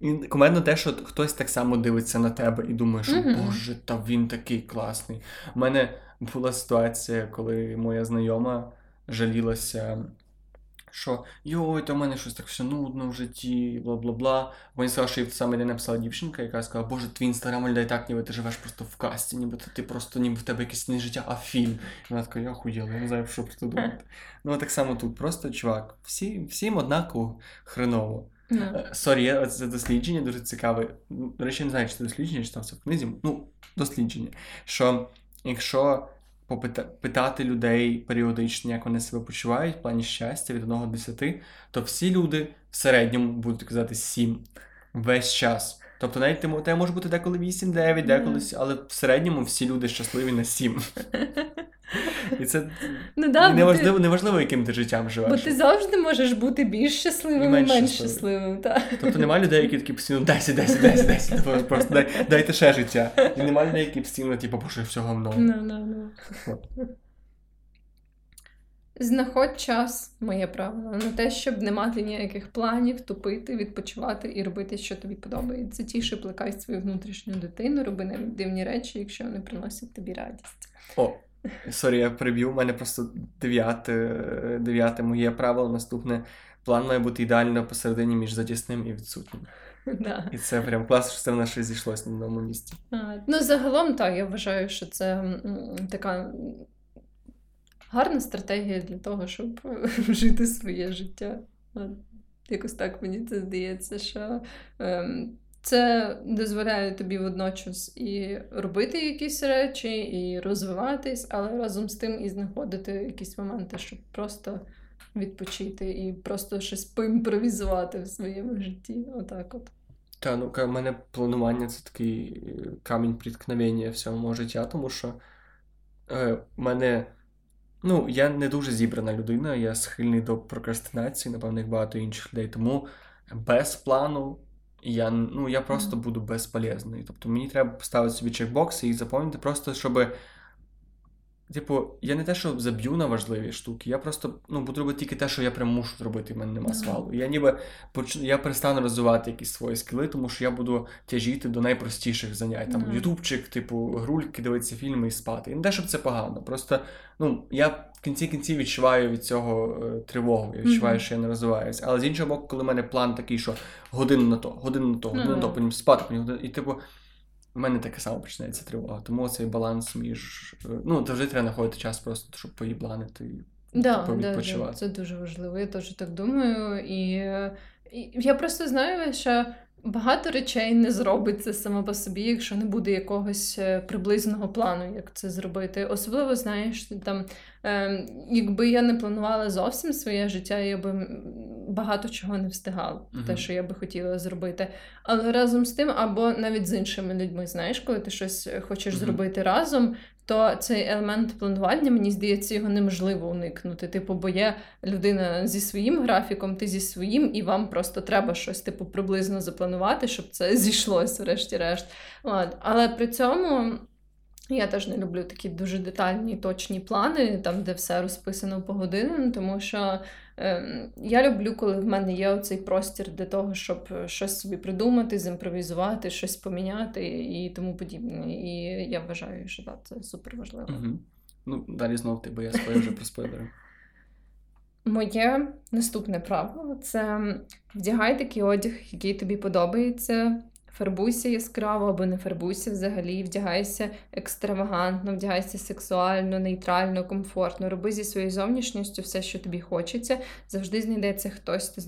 Speaker 1: і комедно те, що хтось так само дивиться на тебе і думає, що
Speaker 2: Мгм.
Speaker 1: боже, та він такий класний. У мене була ситуація, коли моя знайома жалілася. Що йой, то в мене щось так все нудно в житті, бла бла бла. Вони сказали, що їй в той день написала дівчинка, яка сказала, боже, твій інстаграм виглядає так, ніби ти живеш просто в касті, ніби ти просто ніби в тебе якесь не життя, а фільм. І вона така, я охуєла, я не знаю, що про це думати. Ну так само тут, просто чувак, всі, всім однаково хреново.
Speaker 2: Ну.
Speaker 1: Е, Sorry, є це дослідження дуже цікаве. Ну, До речі, не знаю, чи це дослідження, чи там це в книзі. Ну, дослідження. Що якщо питати людей періодично, як вони себе почувають в плані щастя від 1 до 10, то всі люди в середньому будуть казати 7 весь час. Тобто навіть ти мо- може бути деколи 8-9, деколи, с- але в середньому всі люди щасливі на 7. [LAUGHS] І це
Speaker 2: Ну, да, бо ти-
Speaker 1: неважливо, неважливо, яким ти життям живеш.
Speaker 2: Бо ти завжди можеш бути більш щасливим
Speaker 1: І
Speaker 2: і
Speaker 1: менш
Speaker 2: менш,
Speaker 1: щасливим.
Speaker 2: щасливим. Так.
Speaker 1: Тобто немає людей, які такі постійно 10, 10, 10, 10, типу, просто дай, дайте ще життя. І немає людей, які постійно, типу, боже, все говно.
Speaker 2: Ну, ну, ну. Знаходь час, моє правило, на те, щоб не мати ніяких планів, тупити, відпочивати і робити, що тобі подобається. Тіше плекай свою внутрішню дитину, роби дивні речі, якщо вони приносять тобі радість.
Speaker 1: О, sorry, я переб'ю. У мене просто дев'яте, дев'яте моє правило. Наступне план має бути ідеально посередині між завтісним і відсутнім. [LAUGHS]
Speaker 2: Да.
Speaker 1: І це прям класно, що це в нас щось зійшлося на одному місці.
Speaker 2: А, Ну, загалом, так, я вважаю, що це м, така гарна стратегія для того, щоб [LAUGHS] жити своє життя. Якось так мені це здається, що ем, це дозволяє тобі водночас і робити якісь речі, і розвиватись, але разом з тим і знаходити якісь моменти, щоб просто відпочити і просто щось поімпровізувати в своєму житті. Отак от.
Speaker 1: Та ну у мене планування це такий е, камінь приткновення всього мого життя, тому що е, мене. Ну, я не дуже зібрана людина, я схильний до прокрастинації, напевно, як багато інших людей. Тому без плану я, ну, я просто буду безполезний. Тобто мені треба поставити собі чекбокси і заповнити просто, щоб. Типу, я не те, що заб'ю на важливі штуки, я просто ну, буду робити тільки те, що я прям мушу зробити, в мене нема свалу. Я ніби поч... я перестану розвивати якісь свої скіли, тому що я буду тяжіти до найпростіших занять. Там ютубчик, типу, грульки, дивитися фільми і спати. І не те, щоб це погано. Просто ну, я в кінці кінці відчуваю від цього е, тривогу. Я відчуваю, що я не розвиваюся. Але з іншого боку, коли в мене план такий, що годину на то, годину на то, годину на то,
Speaker 2: Ну.
Speaker 1: потім спати, потім годину. І типу. У мене таке саме починається тривога. Тому цей баланс між. е, Ну, завжди треба знаходити час просто, щоб поїбланити і
Speaker 2: Да,
Speaker 1: типу,
Speaker 2: да, да, це дуже важливо. Я теж так думаю. І, і я просто знаю, що багато речей не зробиться само по собі, якщо не буде якогось е, приблизного плану, як це зробити. Особливо, знаєш, там, якби я не планувала зовсім своє життя, я би багато чого не встигала, те, що я би хотіла зробити. Але разом з тим, або навіть з іншими людьми, знаєш, коли ти щось хочеш
Speaker 1: Мгм.
Speaker 2: зробити разом, то цей елемент планування, мені здається, його неможливо уникнути. Типу, бо є людина зі своїм графіком, ти зі своїм, і вам просто треба щось типу приблизно запланувати, щоб це [LAUGHS] зійшлося, врешті-решт. Але при цьому. Я теж не люблю такі дуже детальні точні плани, там, де все розписано по годинам, тому що ем, я люблю, коли в мене є оцей простір для того, щоб щось собі придумати, зімпровізувати, щось поміняти і тому подібне. І я вважаю, що так, це супер важливо.
Speaker 1: Угу. Ну, далі знов ти, бо я спою вже про спойлери.
Speaker 2: Моє наступне правило це вдягай такий одяг, який тобі подобається. Фарбуйся яскраво або не фарбуйся взагалі, вдягайся екстравагантно, вдягайся сексуально, нейтрально, комфортно. Роби зі своєю зовнішністю все, що тобі хочеться. Завжди знайдеться хтось, хто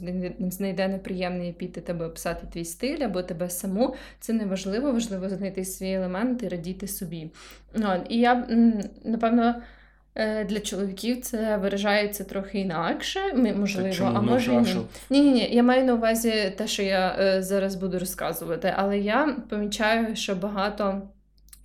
Speaker 2: знайде неприємний епітет або описати твій стиль, або тебе саму. Це не важливо, важливо знайти свій елемент і радіти собі. І я, напевно. Е, для чоловіків це виражається трохи інакше, можливо,
Speaker 1: чому
Speaker 2: а може ні. Ні, ні, ні. Я маю на увазі те, що я е, зараз буду розказувати, але я помічаю, що багато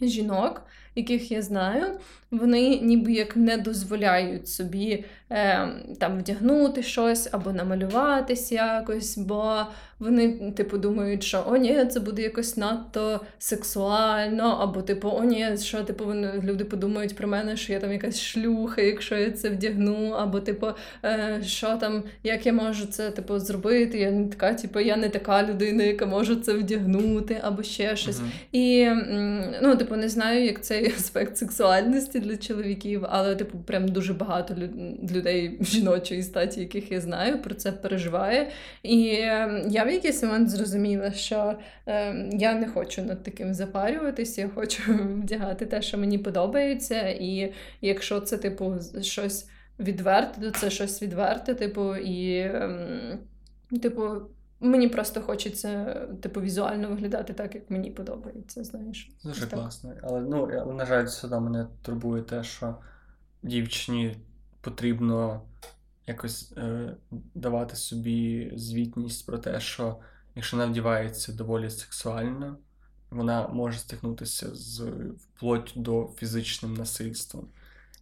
Speaker 2: жінок, яких я знаю, вони ніби як не дозволяють собі е, там вдягнути щось або намалюватись якось, бо вони, типу, думають, що о, ні, це буде якось надто сексуально, або, типу, о, ні, що типу, вони, люди подумають про мене, що я там якась шлюха, якщо я це вдягну, або, типу, е, що там, як я можу це типу, зробити? Я не така, типу, я не така людина, яка може це вдягнути, або ще щось. Uh-huh. І ну, типу, не знаю, як цей [LAUGHS] аспект сексуальності для чоловіків, але, типу, прям дуже багато людей жіночої статі, яких я знаю, про це переживає. І ем, я в якийсь момент зрозуміла, що е, я не хочу над таким запарюватися, я хочу [LAUGHS] вдягати те, що мені подобається. І якщо це, типу, щось відверте, то це щось відверте, типу, і, е, типу. Мені просто хочеться, типу, візуально виглядати так, як мені подобається. знаєш.
Speaker 1: Дуже класно. Але ну, на жаль, сюди мене турбує те, що дівчині потрібно якось е, давати собі звітність про те, що якщо вона вдівається доволі сексуально, вона може стикнутися з вплоть до фізичним насильством.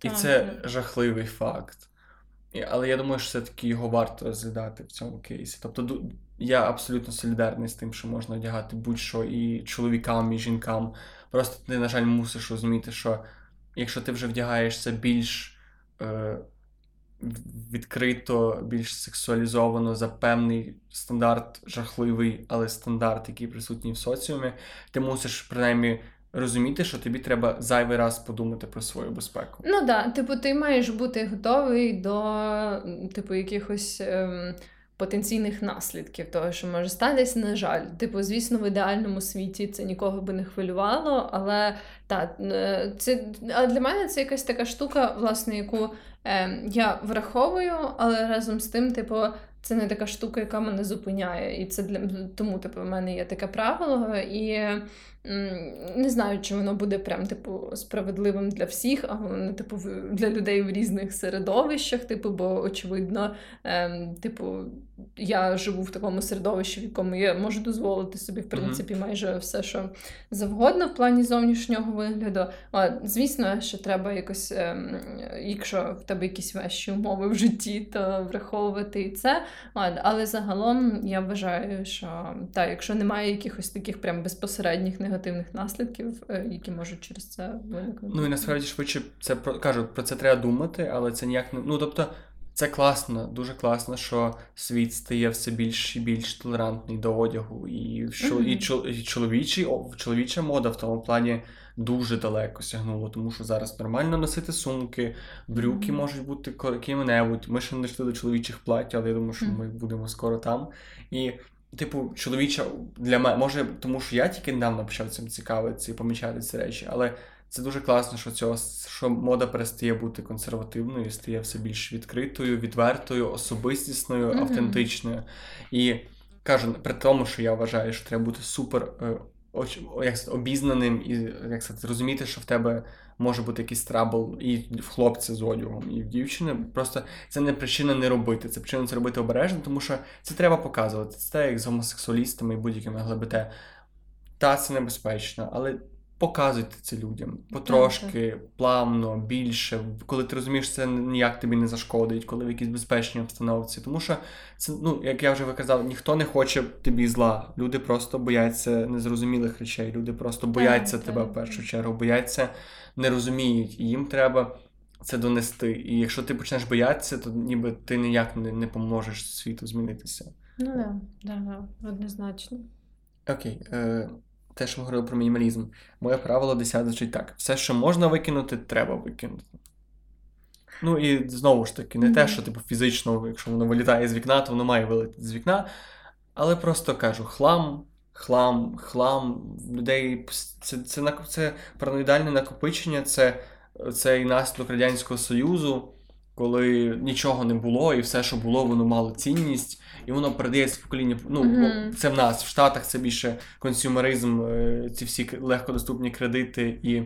Speaker 1: І так, це так. жахливий факт. Але я думаю, що все-таки його варто розглядати в цьому кейсі. Тобто, я абсолютно солідарний з тим, що можна одягати будь-що і чоловікам, і жінкам. Просто ти, на жаль, мусиш розуміти, що якщо ти вже вдягаєшся більш е, відкрито, більш сексуалізовано за певний стандарт, жахливий, але стандарт, який присутній в соціумі, ти мусиш принаймні розуміти, що тобі треба зайвий раз подумати про свою безпеку.
Speaker 2: Ну да. типу, ти маєш бути готовий до типу якихось. Ем потенційних наслідків того, що може статись, на жаль. Типу, звісно, в ідеальному світі це нікого би не хвилювало, але та, е, це а для мене це якась така штука, власне, яку е, я враховую, але разом з тим, типу, це не така штука, яка мене зупиняє. І це для тому, типу, в мене є таке правило. І не знаю, чи воно буде прям типу справедливим для всіх, а не типу для людей в різних середовищах. Типу, бо очевидно, ем, типу, я живу в такому середовищі, в якому я можу дозволити собі, в принципі, майже все, що завгодно в плані зовнішнього вигляду. А, Звісно, що треба якось, ем, якщо в тебе якісь важчі умови в житті, то враховувати і це. А, але загалом я вважаю, що та, якщо немає якихось таких прям безпосередніх негативних наслідків, е, які можуть через це виникнути.
Speaker 1: Ну і насправді швидше це про кажуть, про це треба думати, але це ніяк не. Ну тобто, це класно, дуже класно, що світ стає все більш і більш толерантний до одягу. І mm-hmm. і, чоловічий, чоловіча мода в тому плані дуже далеко сягнула, тому що зараз нормально носити сумки, брюки mm-hmm. можуть бути якими-небудь. Ми ще не дійшли до чоловічих плаття, але я думаю, що ми будемо скоро там. І Типу, чоловіча для мене, може, тому що я тільки недавно почав цим цікавитися і помічати ці речі, але це дуже класно, що цього що мода перестає бути консервативною, стає все більш відкритою, відвертою, особистісною, mm-hmm. автентичною. І кажу, при тому, що я вважаю, що треба бути супер е, як обізнаним і як сказати, розуміти, що в тебе може бути якийсь trouble і в хлопця з одягом, і в дівчини. Просто це не причина не робити, це причина це робити обережно, тому що це треба показувати. Це як з гомосексуалістами і будь-якими ЛГБТ. Та це небезпечно, але показуйте це людям потрошки, плавно, більше, коли ти розумієш, це ніяк тобі не зашкодить, коли в якійсь безпечній обстановці. Тому що це, ну, як я вже виказав, ніхто не хоче тобі зла. Люди просто бояться незрозумілих речей, люди просто бояться так, тебе так. в першу чергу, бояться, не розуміють, і їм треба. Це донести. І якщо ти почнеш боятися, то ніби ти ніяк не не поможеш світу змінитися.
Speaker 2: Ну да, да, да, однозначно.
Speaker 1: Окей. Е, те, що ми говорили про мінімалізм. Моє правило 10 звучить так: все, що можна викинути, треба викинути. Ну і знову ж таки, не mm-hmm. те, що типу фізично, якщо воно вилітає з вікна, то воно має вилетіти з вікна. Але просто кажу: хлам, хлам, хлам людей. Це це, це параноїдальне накопичення, це цей наслідок Радянського Союзу, коли нічого не було, і все, що було, воно мало цінність, і воно передається покоління. Ну, mm-hmm. це в нас, в Штатах це більше консюмеризм, е, ці всі легкодоступні кредити і.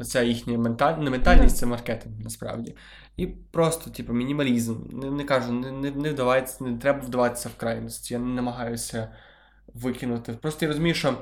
Speaker 1: Оця їхня менталь... не ментальність, це маркетинг насправді. І просто, типу, мінімалізм. Не не кажу, не не, не вдавайтеся, не треба вдаватися в крайності. Я не намагаюся викинути. Просто я розумію, що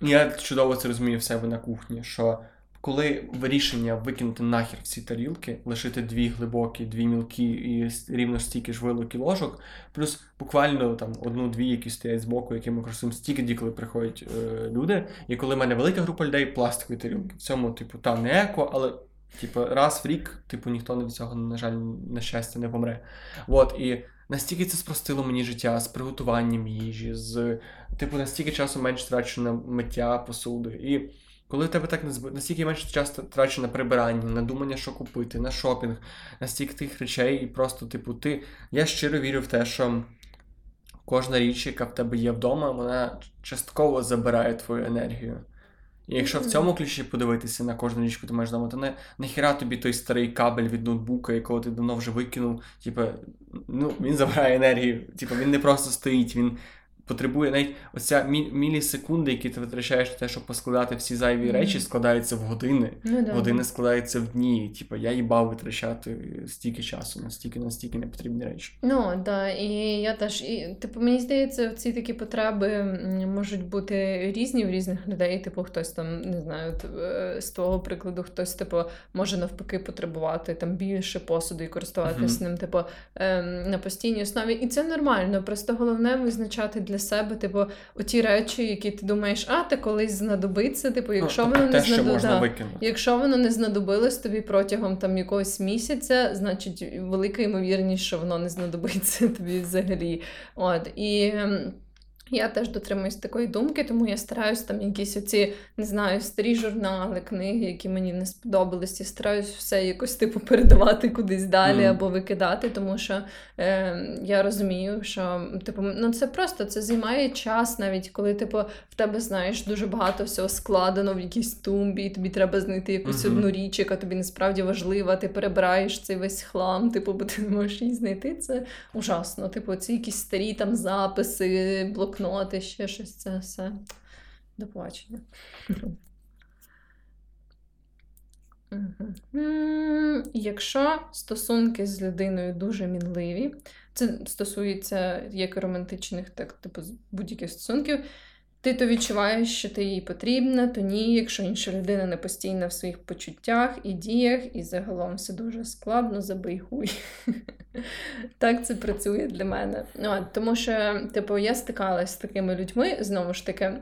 Speaker 1: я чудово це розумію в себе на кухні. що коли рішення викинути нахер всі тарілки, лишити дві глибокі, дві мілкі і рівно стільки ж вилок і ложок, плюс буквально там одну-дві, які стоять збоку, які ми користуємо стільки, коли приходять е, люди. І коли в мене велика група людей, пластикові тарілки. В цьому, типу, та не еко, але типу, раз в рік, типу, ніхто від цього, на жаль, на щастя, не помре. От, і настільки це спростило мені життя з приготуванням їжі, з типу, настільки часу менше трачу на миття посуди. І коли в тебе так настільки менше часу трачу на прибирання, на думання, що купити, на шопінг, настільки тих речей, і просто, типу, ти. Я щиро вірю в те, що кожна річ, яка в тебе є вдома, вона частково забирає твою енергію. І якщо в цьому ключі подивитися на кожну річ, яку ти маєш вдома, то не нахіра тобі той старий кабель від ноутбука, якого ти давно вже викинув. Типу, ну, він забирає енергію. Типу, він не просто стоїть, він потребує навіть оця мі- мілісекунди, які ти витрачаєш на те, щоб поскладати всі зайві mm-hmm. речі, складаються в години.
Speaker 2: Ну, да.
Speaker 1: Години складаються в дні. Типу, я їбав витрачати стільки часу, настільки, настільки непотрібні речі.
Speaker 2: Ну так, да. і я теж і типу, мені здається, ці такі потреби можуть бути різні в різних людей. Типу, хтось там не знаю, е, з твого прикладу, хтось типу може навпаки потребувати там більше посуду і користуватися mm-hmm. ним, типу ем, на постійній основі. І це нормально. Просто головне визначати для для себе, типу, оті речі, які ти думаєш, а ти колись знадобиться. Типу, якщо
Speaker 1: ну,
Speaker 2: воно
Speaker 1: те,
Speaker 2: не знадобилось, да,
Speaker 1: якщо
Speaker 2: воно не знадобилось тобі протягом там якогось місяця, значить велика ймовірність, що воно не знадобиться [LAUGHS] тобі взагалі. От і. Я теж дотримуюсь такої думки, тому я стараюсь там якісь оці, не знаю, старі журнали, книги, які мені не сподобались, і стараюсь все якось типу передавати кудись далі mm. або викидати, тому що е, я розумію, що типу, ну це просто це займає час, навіть коли типу в тебе знаєш дуже багато всього складено в якійсь тумбі, і тобі треба знайти якусь mm-hmm. одну річ, яка тобі насправді важлива. Ти перебираєш цей весь хлам, типу, бо ти не можеш її знайти. Це ужасно. Типу, ці якісь старі там записи, блок блокноти, ще щось це все. До побачення. Якщо стосунки з людиною дуже мінливі, це стосується як романтичних, так типу будь-яких стосунків, ти то відчуваєш, що ти їй потрібна, то ні, якщо інша людина не постійна в своїх почуттях і діях, і загалом все дуже складно, забий хуй. [LAUGHS] Так це працює для мене. Тому що, типу, я стикалася з такими людьми, знову ж таки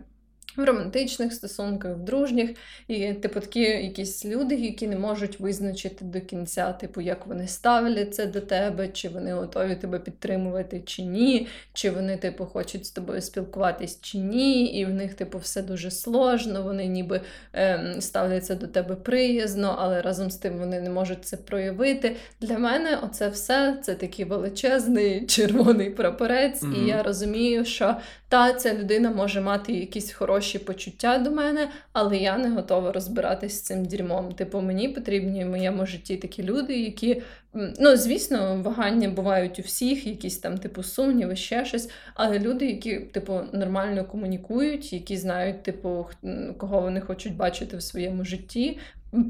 Speaker 2: в романтичних стосунках, в дружніх, і типу такі якісь люди, які не можуть визначити до кінця, типу, як вони ставляться до тебе, чи вони готові тебе підтримувати, чи ні, чи вони, типу, хочуть з тобою спілкуватись чи ні, і в них, типу, все дуже сложно, вони ніби ем, ставляться до тебе приязно, але разом з тим вони не можуть це проявити. Для мене оце все це такий величезний [LAUGHS] червоний прапорець, mm-hmm. і я розумію, що та ця людина може мати якісь хороші почуття до мене, але я не готова розбиратись з цим дерьмом. Типу, мені потрібні в моєму житті такі люди, які, ну, звісно, вагання бувають у всіх, якісь там, типу, сумніви, ще щось. Але люди, які, типу, нормально комунікують, які знають, типу, кого вони хочуть бачити в своєму житті,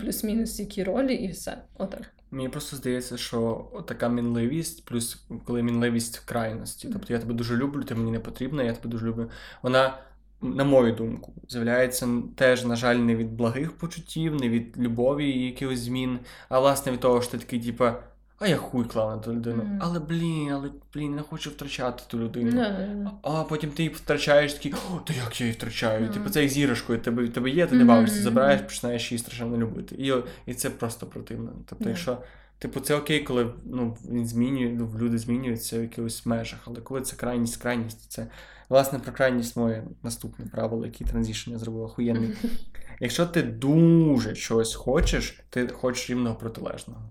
Speaker 2: плюс-мінус які ролі, і все. Отак.
Speaker 1: Мені просто здається, що така мінливість, плюс коли мінливість в крайності. Тобто я тебе дуже люблю, ти мені не потрібна, я тебе дуже люблю. Вона, на мою думку, з'являється теж, на жаль, не від благих почуттів, не від любові і якихось змін, а власне від того, що ти такий, типа. А я хуй клав на ту людину. Mm. Але блін, але блін, не хочу втрачати ту людину.
Speaker 2: Mm.
Speaker 1: А потім ти її втрачаєш такий, о, то як я її втрачаю? Mm. Типу це як зірочкою, тебе тебе є, ти не бавишся, забираєш, починаєш її страшенно любити. І і це просто противно. Тобто, якщо, типу, це окей, коли ну, він змінює, ну, люди змінюються в якихось межах, але коли це крайність, крайність, це власне про крайність моє наступне правило, який transition я зробив охуєнний. [LAUGHS] Якщо ти дуже чогось хочеш, ти хочеш рівного протилежного.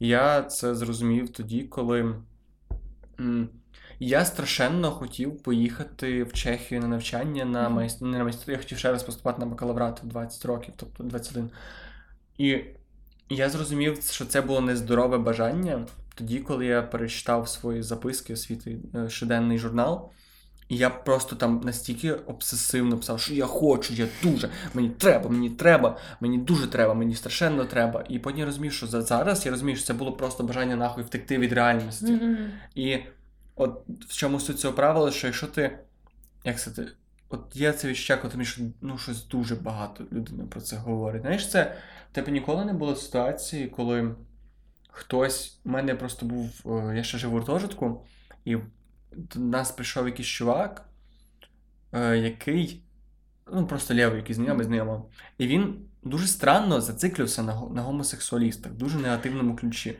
Speaker 1: Я це зрозумів тоді, коли м, я страшенно хотів поїхати в Чехію на навчання на master, я хотів ще раз поступати на бакалаврат в 20 років, тобто 21. І я зрозумів, що це було нездорове бажання тоді, коли я перечитав свої записки, свій е, щоденний журнал. І я просто там настільки обсесивно писав, що я хочу, я дуже, мені треба, мені треба, мені дуже треба, мені страшенно треба. І потім я розумів, що зараз я розумію, що це було просто бажання нахуй втекти від реальності.
Speaker 2: Мгм.
Speaker 1: І от в чому суть цього правила, що якщо ти. Як сказати, от є це відчуття, коли що, ну, щось дуже багато людина про це говорить. Знаєш, це тебе ніколи не було ситуації, коли хтось. У мене просто був. е, Я ще жив у гуртожитку, і до нас прийшов якийсь чувак, е, який. Ну, просто лівий, який знайомий знайомо. І він дуже странно зациклився на гомосексуалістах, дуже негативному ключі.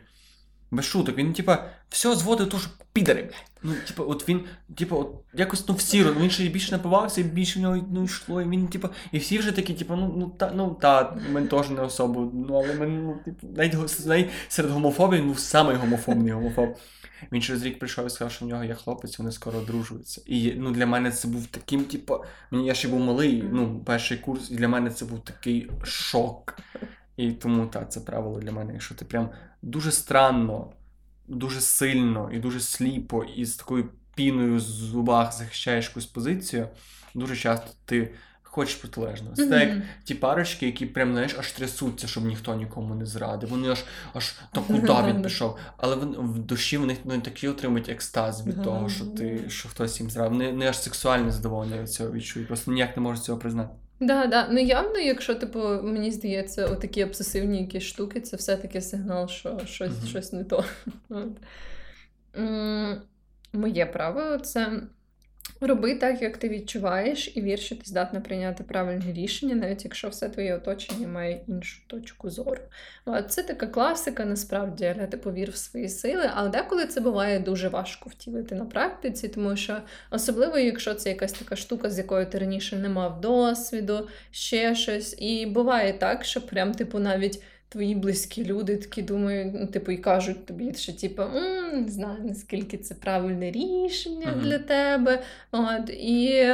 Speaker 1: Без шуток, він, типа, все зводив то, що підари, блядь. Ну, типа, от він, типа, от якось ну всі, він ще більше напивався, і більше в нього ну, йшло, і він, типа, і всі вже такі, типа, ну, ну та, ну та, ми теж не особо, ну, але ми, ну, типу, навіть, навіть серед гомофобів він був самий гомофобний гомофоб. Він через рік прийшов і сказав, що в нього є хлопець, вони скоро одружуються. І ну, для мене це був таким, типу, мені я ще був малий, ну, перший курс, і для мене це був такий шок. І тому так, це правило для мене, якщо ти прям дуже странно, дуже сильно і дуже сліпо, і з такою піною в зубах захищаєш якусь позицію, дуже часто ти хочеш протилежного. Це так, як ті парочки, які прям, знаєш, аж трясуться, щоб ніхто нікому не зрадив. Вони аж аж та куди він пішов. Але вони в душі вони ну, такі отримують екстаз від
Speaker 2: Да,
Speaker 1: того, що ти що хтось їм зрадив. Вони, вони аж сексуальне задоволення від цього відчують. Просто ніяк не можуть цього признати.
Speaker 2: Да, да. Ну явно, якщо, типу, мені здається, отакі обсесивні якісь штуки, це все-таки сигнал, що щось,
Speaker 1: Мгм.
Speaker 2: щось не то. [LAUGHS] Моє правило це роби так, як ти відчуваєш, і вір, що ти здатна прийняти правильне рішення, навіть якщо все твоє оточення має іншу точку зору. От, Це така класика, насправді, але ти повір в свої сили, але деколи це буває дуже важко втілити на практиці, тому що Особливо, якщо це якась така штука, з якою ти раніше не мав досвіду, ще щось. І буває так, що прям, типу, навіть твої близькі люди такі думають, ну, типу, і кажуть тобі, що типу, «М, не знаю, наскільки це правильне рішення
Speaker 1: Мгм.
Speaker 2: для тебе. От, і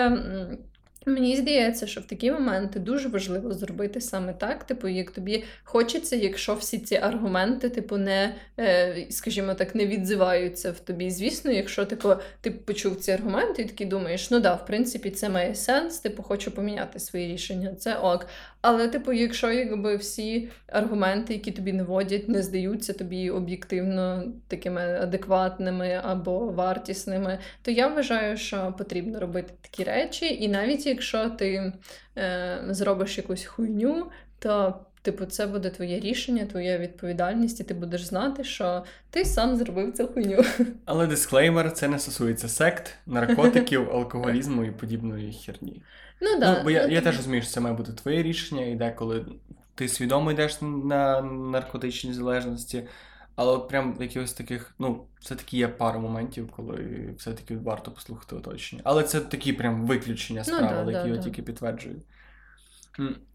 Speaker 2: мені здається, що в такі моменти дуже важливо зробити саме так, типу, як тобі хочеться, якщо всі ці аргументи, типу, не, е, скажімо так, не відзиваються в тобі. Звісно, якщо типу, ти почув ці аргументи і такий думаєш, ну да, в принципі, це має сенс, типу, хочу поміняти свої рішення, це ок. Але, типу, якщо якби всі аргументи, які тобі наводять, не здаються тобі об'єктивно такими адекватними або вартісними, то я вважаю, що потрібно робити такі речі, і навіть якщо ти е, зробиш якусь хуйню, то. Типу, це буде твоє рішення, твоя відповідальність, і ти будеш знати, що ти сам зробив цю хуйню. [LAUGHS]
Speaker 1: Але дисклеймер, це не стосується сект, наркотиків, [LAUGHS] алкоголізму і подібної херні.
Speaker 2: Ну да.
Speaker 1: Ну, бо я,
Speaker 2: ну,
Speaker 1: я теж розумію, що це має бути твоє рішення, і деколи ти свідомо йдеш на наркотичні залежності, але от прям якихось таких, ну, все-таки є пару моментів, коли все-таки варто послухати оточення. Але це такі прям виключення з
Speaker 2: Ну, да,
Speaker 1: які
Speaker 2: да,
Speaker 1: його
Speaker 2: да.
Speaker 1: тільки підтверджують.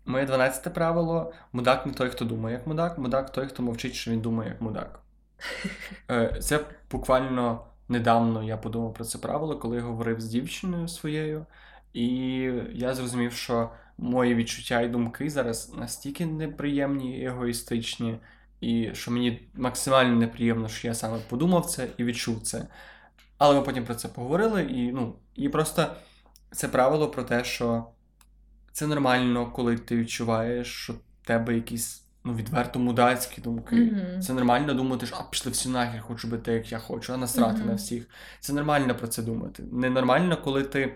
Speaker 1: Моє дванадцяте правило: мудак не той, хто думає як мудак, мудак той, хто мовчить, що він думає як мудак. [LAUGHS] Е, Це буквально недавно я подумав про це правило, коли я говорив з дівчиною своєю, і я зрозумів, що мої відчуття і думки зараз настільки неприємні і егоїстичні, і що мені максимально неприємно, що я саме подумав це і відчув це. Але ми потім про це поговорили, і ну, і просто це правило про те, що це нормально, коли ти відчуваєш, що в тебе якісь ну, відверто мудацькі думки.
Speaker 2: Мгм.
Speaker 1: Це нормально думати, що а пішли всі нахер, хочу бути як я хочу, а насрати
Speaker 2: Мгм.
Speaker 1: на всіх. Це нормально про це думати. Ненормально, коли ти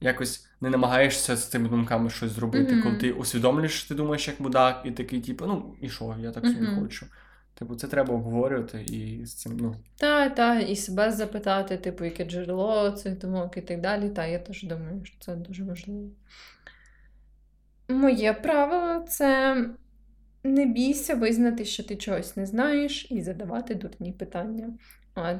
Speaker 1: якось не намагаєшся з цими думками щось зробити,
Speaker 2: Мгм.
Speaker 1: коли ти усвідомлюєш, що ти думаєш як мудак, і такий, типу, ну і що, я так собі хочу. Типу, це треба обговорювати і з цим, ну.
Speaker 2: Та, та, і себе запитати, типу, яке джерело цих думок і так далі. Та, я теж думаю, що це дуже важливо. Моє правило це не бійся визнати, що ти чогось не знаєш, і задавати дурні питання.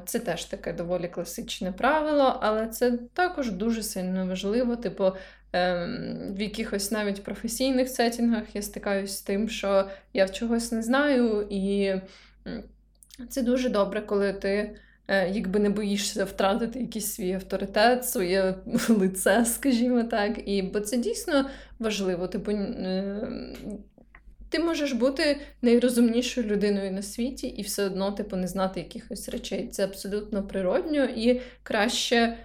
Speaker 2: Це теж таке доволі класичне правило, але це також дуже сильно важливо. Типу, ем, в якихось навіть професійних сетінгах я стикаюсь з тим, що я чогось не знаю, і Це дуже добре, коли ти якби не боїшся втратити якийсь свій авторитет, своє [LAUGHS] лице, скажімо так. І, Бо це дійсно важливо. Типу, е, ти можеш бути найрозумнішою людиною на світі і все одно типу, не знати якихось речей. Це абсолютно природньо і краще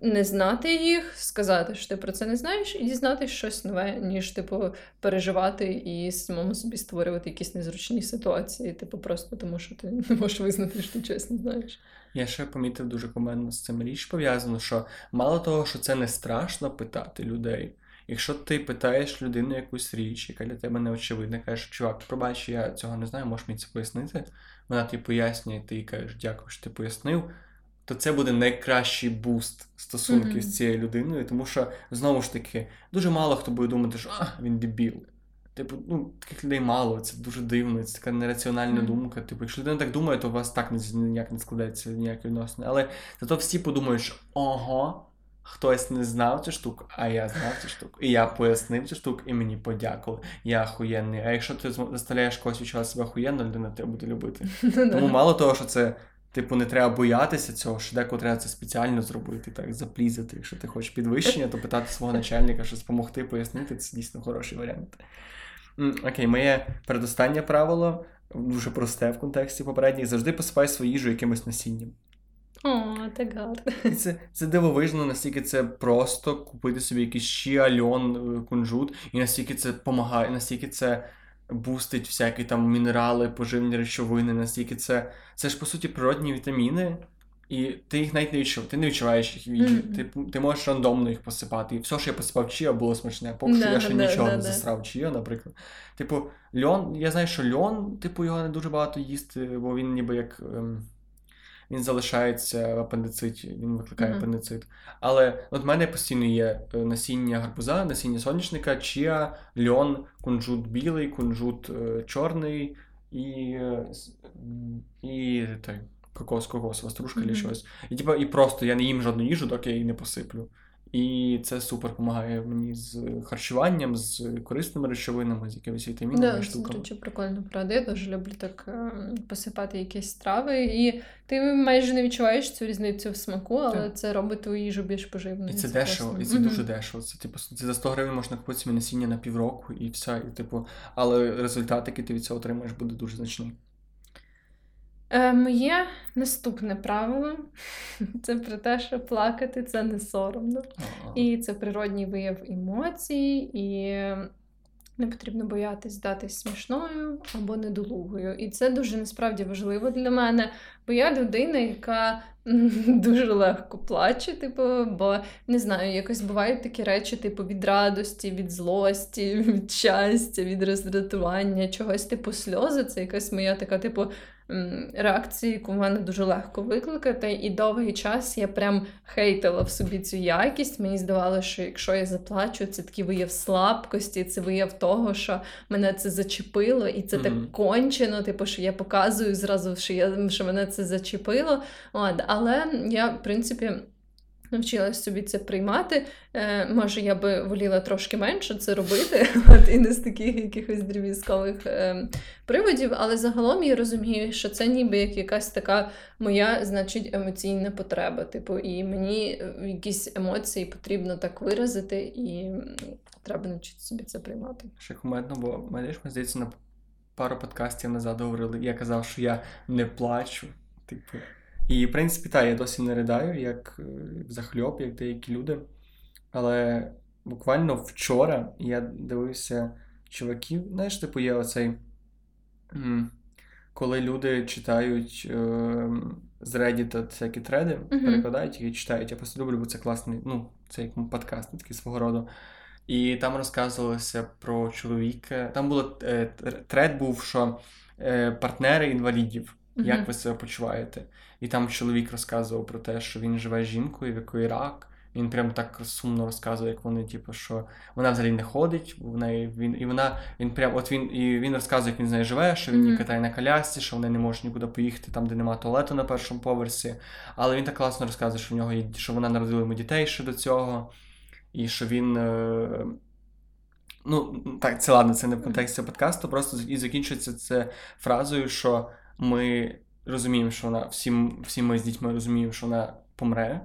Speaker 2: не знати їх, сказати, що ти про це не знаєш, і дізнатися щось нове, ніж типу переживати і самому собі створювати якісь незручні ситуації, типу, просто тому що ти не можеш визнати, що ти не знаєш.
Speaker 1: Я ще помітив дуже коментно з цим річ пов'язано, що мало того, що це не страшно питати людей. Якщо ти питаєш людину якусь річ, яка для тебе не очевидна, кажеш, чувак, пробач, я цього не знаю, можеш мені це пояснити. Вона тобі пояснює, ти кажеш, дякую, що ти пояснив то це буде найкращий буст стосунків mm-hmm. з цією людиною, тому що знову ж таки дуже мало хто буде думати, що а, він дебіл. Типу, ну, таких людей мало, це дуже дивно, це така нераціональна mm-hmm. думка. Типу, якщо людина так думає, то у вас так ніяк не складається ніякі відносини. Але зато всі подумають, що ого, хтось не знав цю штуку, а я знав цю штуку. І я пояснив цю штуку, і мені подякували. Я охуєнний. А якщо ти заставляєш когось відчувати себе охуєнно, людина тебе буде любити. [LAUGHS] Тому мало того, що це Типу, не треба боятися цього, що деколи треба це спеціально зробити, так, заплізати. Якщо ти хочеш підвищення, то питати свого начальника, щось допомогти, пояснити, це дійсно хороший варіант. Окей, моє передостаннє правило, дуже просте в контексті попередніх, завжди посипай свою їжу якимось насінням.
Speaker 2: О, так гарно.
Speaker 1: Це це дивовижно, настільки це просто купити собі якийсь щі, льон, е, кунжут, і настільки це допомагає, настільки це бустить всякі там мінерали, поживні речовини, настільки це. Це ж по суті природні вітаміни, і ти їх навіть не відчуваєш, ти не відчуваєш їх в їжі. Mm-hmm. Ти ти можеш рандомно їх посипати. І все, що я посипав чия, було смачне. Поки що я ще да, нічого да, не засрав чия, наприклад. Типу, льон, я знаю, що льон, типу, його не дуже багато їсти, бо він ніби як. Ем він залишається в апендициті, він викликає mm-hmm. апендицит. Але от в мене постійно є е, насіння гарбуза, насіння соняшника, чия, льон, кунжут білий, кунжут е, чорний і е, і той, кокос, кокосова ваструшка mm-hmm. чи щось. І типу, і просто я не їм жодну їжу, доки я її не посиплю. І це супер допомагає мені з харчуванням, з корисними речовинами, з якимись вітамінами.
Speaker 2: Да, штуками. Це дуже прикольно, правда. Я дуже люблю так е, посипати якісь страви. І ти майже не відчуваєш цю різницю в смаку, але так. це робить твою їжу більш поживною.
Speaker 1: І це, це дешево, класно. і це mm-hmm. дуже дешево. Це типу це за 100 гривень можна купити собі насіння на півроку і все. І, типу, але результат, який ти від цього отримаєш, буде дуже значний.
Speaker 2: Е, Моє наступне правило [LAUGHS] це про те, що плакати це не соромно. Ага. І це природній вияв емоцій, і не потрібно боятись здатись смішною або недолугою. І це дуже насправді важливо для мене, бо я людина, яка [LAUGHS] дуже легко плаче, типу, бо не знаю, якось бувають такі речі, типу, від радості, від злості, [LAUGHS] від щастя, від роздратування, чогось типу сльози. Це якась моя така, типу реакції, яку в мене дуже легко викликати. І довгий час я прям хейтила в собі цю якість. Мені здавалося, що якщо я заплачу, це такий вияв слабкості, це вияв того, що мене це зачепило, і це mm-hmm. так кончено, типу, що я показую зразу, що я що мене це зачепило. От, Але я, в принципі. Навчилась собі це приймати. Е, Може, я би воліла трошки менше це робити, [LAUGHS] [LAUGHS] от, і не з таких якихось дріб'язкових е, приводів, але загалом я розумію, що це ніби як якась така моя, значить, емоційна потреба. Типу, і мені якісь емоції потрібно так виразити, і треба навчити собі це приймати.
Speaker 1: Ще кумедно, бо мене здається, на пару подкастів назад говорили. Я казав, що я не плачу. Типу. І, в принципі, так, я досі не ридаю, як е, захльоп, як деякі люди. Але буквально вчора я дивився чуваків, знаєш, типу, є оцей. Коли люди читають е, з Reddit всякі треди, uh-huh. перекладають їх і читають. Я просто люблю, бо це класний, ну, це як подкаст, такий свого роду. І там розказувалося про чоловіка. Там було е, тред був, що е, партнери інвалідів, як ви себе почуваєте? І там чоловік розказував про те, що він живе з жінкою, в якої рак. Він прям так сумно розказує, як вони, типу, що вона взагалі не ходить, в неї він і вона він прям от він і він розказує, як він з нею живе, що він її mm-hmm. катає на колясці, що вони не можуть нікуди поїхати там, де немає туалету на першому поверсі. Але він так класно розказує, що в нього є що вона народила йому дітей ще до цього, і що він. Е, ну, так, це ладно, це не в контексті подкасту, просто і закінчується це фразою, що ми розуміємо, що вона всі, всі ми з дітьми розуміємо, що вона помре.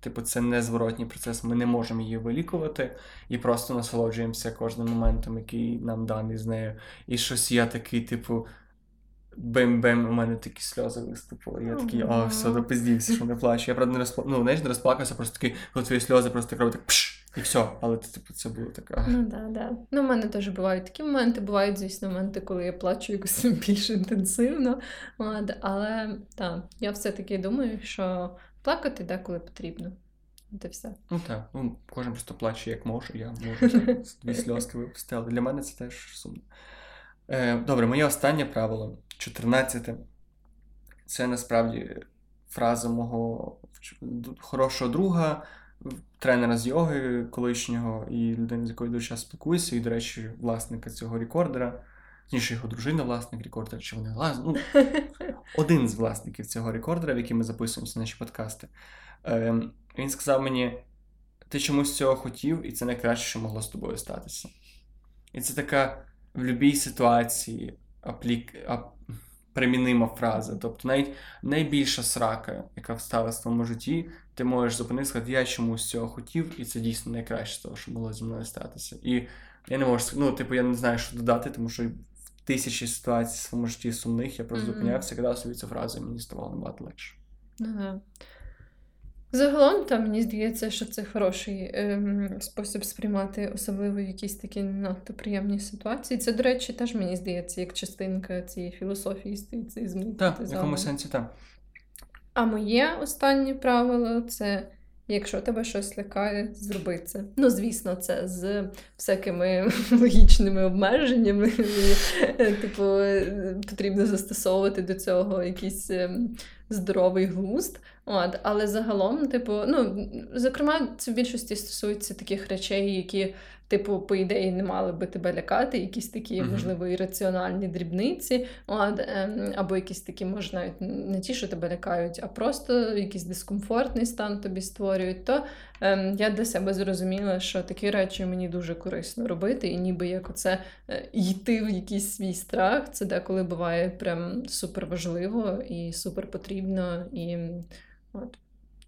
Speaker 1: Типу, це незворотній процес, ми не можемо її вилікувати і просто насолоджуємося кожним моментом, який нам даний з нею. І щось я такий, типу, бем-бем, у мене такі сльози виступили. Я такий, а, все, допиздівся, що не плачу. Я правда не розпла... ну, знаєш, не розплакався, просто такий, коли твої сльози просто так роблять так пш, і все. Але типу, це було таке.
Speaker 2: Ну да, да. Ну, в мене теж бувають такі моменти. Бувають, звісно, моменти, коли я плачу якось [LAUGHS] більш інтенсивно. От, але так, я все-таки думаю, що плакати деколи потрібно. Це все.
Speaker 1: Ну так, ну, кожен просто плаче як може, я можу [LAUGHS] дві сльозки випустити, але для мене це теж сумно. Е, Добре, моє останнє правило 14. Це насправді фраза мого хорошого друга, тренера з йоги колишнього і людини, з якою дуже часто спілкуюся, і, до речі, власника цього рекордера. Ніж його дружина, власник рекордера, чи вони власне. Ну, [LAUGHS] один з власників цього рекордера, в який ми записуємося наші подкасти. Е, Він сказав мені: ти чомусь цього хотів, і це найкраще, що могло з тобою статися. І це така в будь-якій ситуації аплік... ап... примінима фраза. Тобто навіть найбільша срака, яка встала в твоєму житті, ти можеш зупинитися, сказати, я чомусь цього хотів, і це дійсно найкраще того, що могло зі мною статися. І я не можу ну, типу, я не знаю, що додати, тому що в тисячі ситуацій в своєму житті сумних я просто mm-hmm. зупинявся, казав собі цю фразу, і мені ставало набагато легше.
Speaker 2: Ага. Загалом, там мені здається, що це хороший ем, спосіб сприймати, особливо якісь такі надто приємні ситуації. Це, до речі, теж мені здається, як частинка цієї філософії стоїцизму.
Speaker 1: Так, в якому сенсі так.
Speaker 2: А моє останнє правило це. Якщо тебе щось лякає, зроби це. Ну, звісно, це з всякими [LAUGHS] логічними обмеженнями. І, е, Типу, е, потрібно застосовувати до цього якийсь ем, здоровий глузд. От, Але загалом, типу, ну, зокрема, це в більшості стосується таких речей, які, типу, по ідеї, не мали би тебе лякати, якісь такі, можливо, ірраціональні дрібниці, ем, або якісь такі, може, навіть не ті, що тебе лякають, а просто якийсь дискомфортний стан тобі створюють. То ем, я для себе зрозуміла, що такі речі мені дуже корисно робити, і ніби як оце е, йти в якийсь свій страх, це деколи буває прям супер важливо і супер потрібно. і От.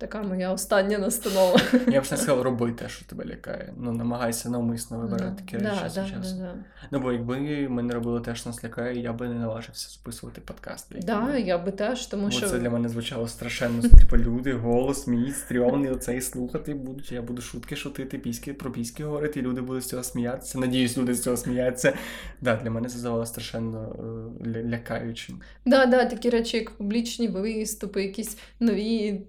Speaker 2: Така моя остання настанова.
Speaker 1: Я б не сказав, роби те, що тебе лякає. Ну, намагайся навмисно вибирати такі речі
Speaker 2: да,
Speaker 1: да, часу. Да, ну, бо якби ми не робили те, що нас лякає, я би не наважився записувати подкасти.
Speaker 2: Так, да, я би теж, тому бо що.
Speaker 1: Це для мене звучало страшенно. Типу, люди, голос, мій стрьомний, оцей слухати будуть. Я буду шутки шутити, піськи, про піськи говорити, і люди будуть з цього сміятися. Надіюсь, люди з цього сміються. Да, Для мене це здавалося страшенно е, лякаючим. Так,
Speaker 2: да, да, такі речі, як публічні виступи, якісь нові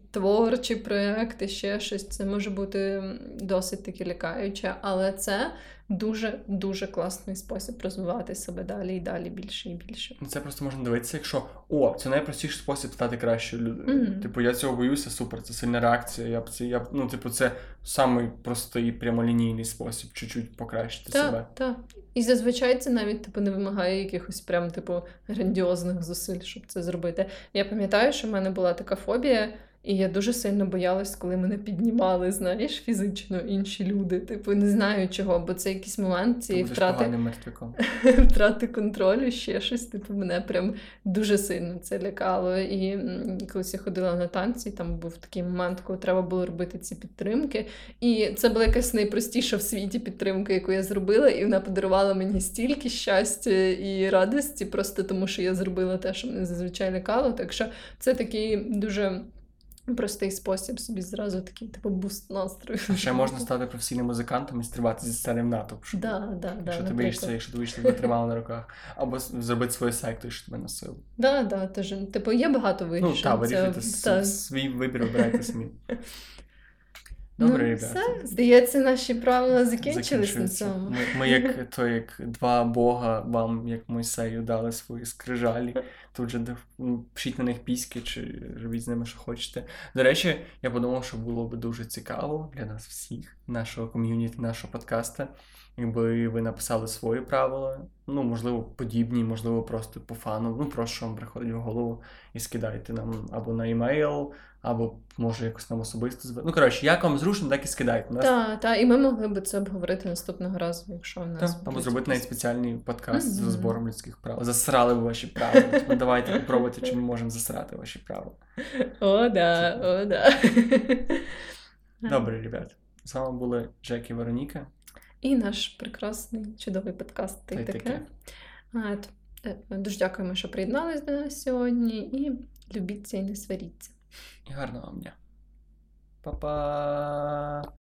Speaker 2: творчі проекти, ще щось. Це може бути досить таки лякаюче, але це дуже-дуже класний спосіб розвивати себе далі і далі більше і більше.
Speaker 1: Ну, це просто можна дивитися, якщо о, це найпростіший спосіб стати кращою людиною. Mm-hmm. Типу, я цього боюся, супер, це сильна реакція. Я б це я ну, типу, це самий простий прямолінійний спосіб чуть-чуть покращити
Speaker 2: та,
Speaker 1: себе.
Speaker 2: Так. І зазвичай це навіть типу не вимагає якихось прям типу грандіозних зусиль, щоб це зробити. Я пам'ятаю, що в мене була така фобія. І я дуже сильно боялась, коли мене піднімали, знаєш, фізично інші люди. Типу, не знаю чого, бо це якийсь момент цієї втрати [LAUGHS] втрати контролю, ще щось. Типу, мене прям дуже сильно це лякало. І колись я ходила на танці, там був такий момент, коли треба було робити ці підтримки. І це була якась найпростіша в світі підтримка, яку я зробила, і вона подарувала мені стільки щастя і радості, просто тому що я зробила те, що мене зазвичай лякало. Так що це такий дуже. Простий спосіб собі зразу такий, типу, буст настрою.
Speaker 1: Ще можна [LAUGHS] стати професійним музикантом і стрибати зі сцени в натовп.
Speaker 2: Да, да,
Speaker 1: якщо да, ти боїшся, якщо ти боїшся, тебе тримали на руках. Або зробити свою секту, що тебе.
Speaker 2: Так, да, да, типу, є багато вирішень.
Speaker 1: Ну, так, вирішуйте свій вибір, обирайте самі. [LAUGHS]
Speaker 2: Добре, ну, ребята. Все, здається, наші правила закінчились на цьому.
Speaker 1: Ми, ми як то, як два бога вам, як Мойсею, дали свої скрижалі. Тут же пишіть на них піськи чи робіть з ними, що хочете. До речі, я подумав, що було б дуже цікаво для нас всіх, нашого ком'юніті, нашого подкаста, якби ви написали свої правила. Ну, можливо, подібні, можливо, просто по фану. Ну, просто що вам приходить в голову і скидайте нам або на емейл або може якось нам особисто зве. Ну, коротше, як вам зручно, так і скидайте. Нас...
Speaker 2: Так, та, і ми могли б це обговорити наступного разу, якщо в нас.
Speaker 1: Та, або зробити навіть спеціальний подкаст з
Speaker 2: Мгм.
Speaker 1: розбором людських прав. Засрали ви ваші права. Типу, давайте [LAUGHS] попробуйте, чи ми можемо засрати ваші права.
Speaker 2: О, да, о, да. [LAUGHS]
Speaker 1: Добре, ребят. З вами були Джек і Вероніка.
Speaker 2: І наш прекрасний чудовий подкаст «Ти таке. е, Дуже дякуємо, що приєднались до нас сьогодні. І любіться і не сваріться.
Speaker 1: І гарного вам дня. Па-па!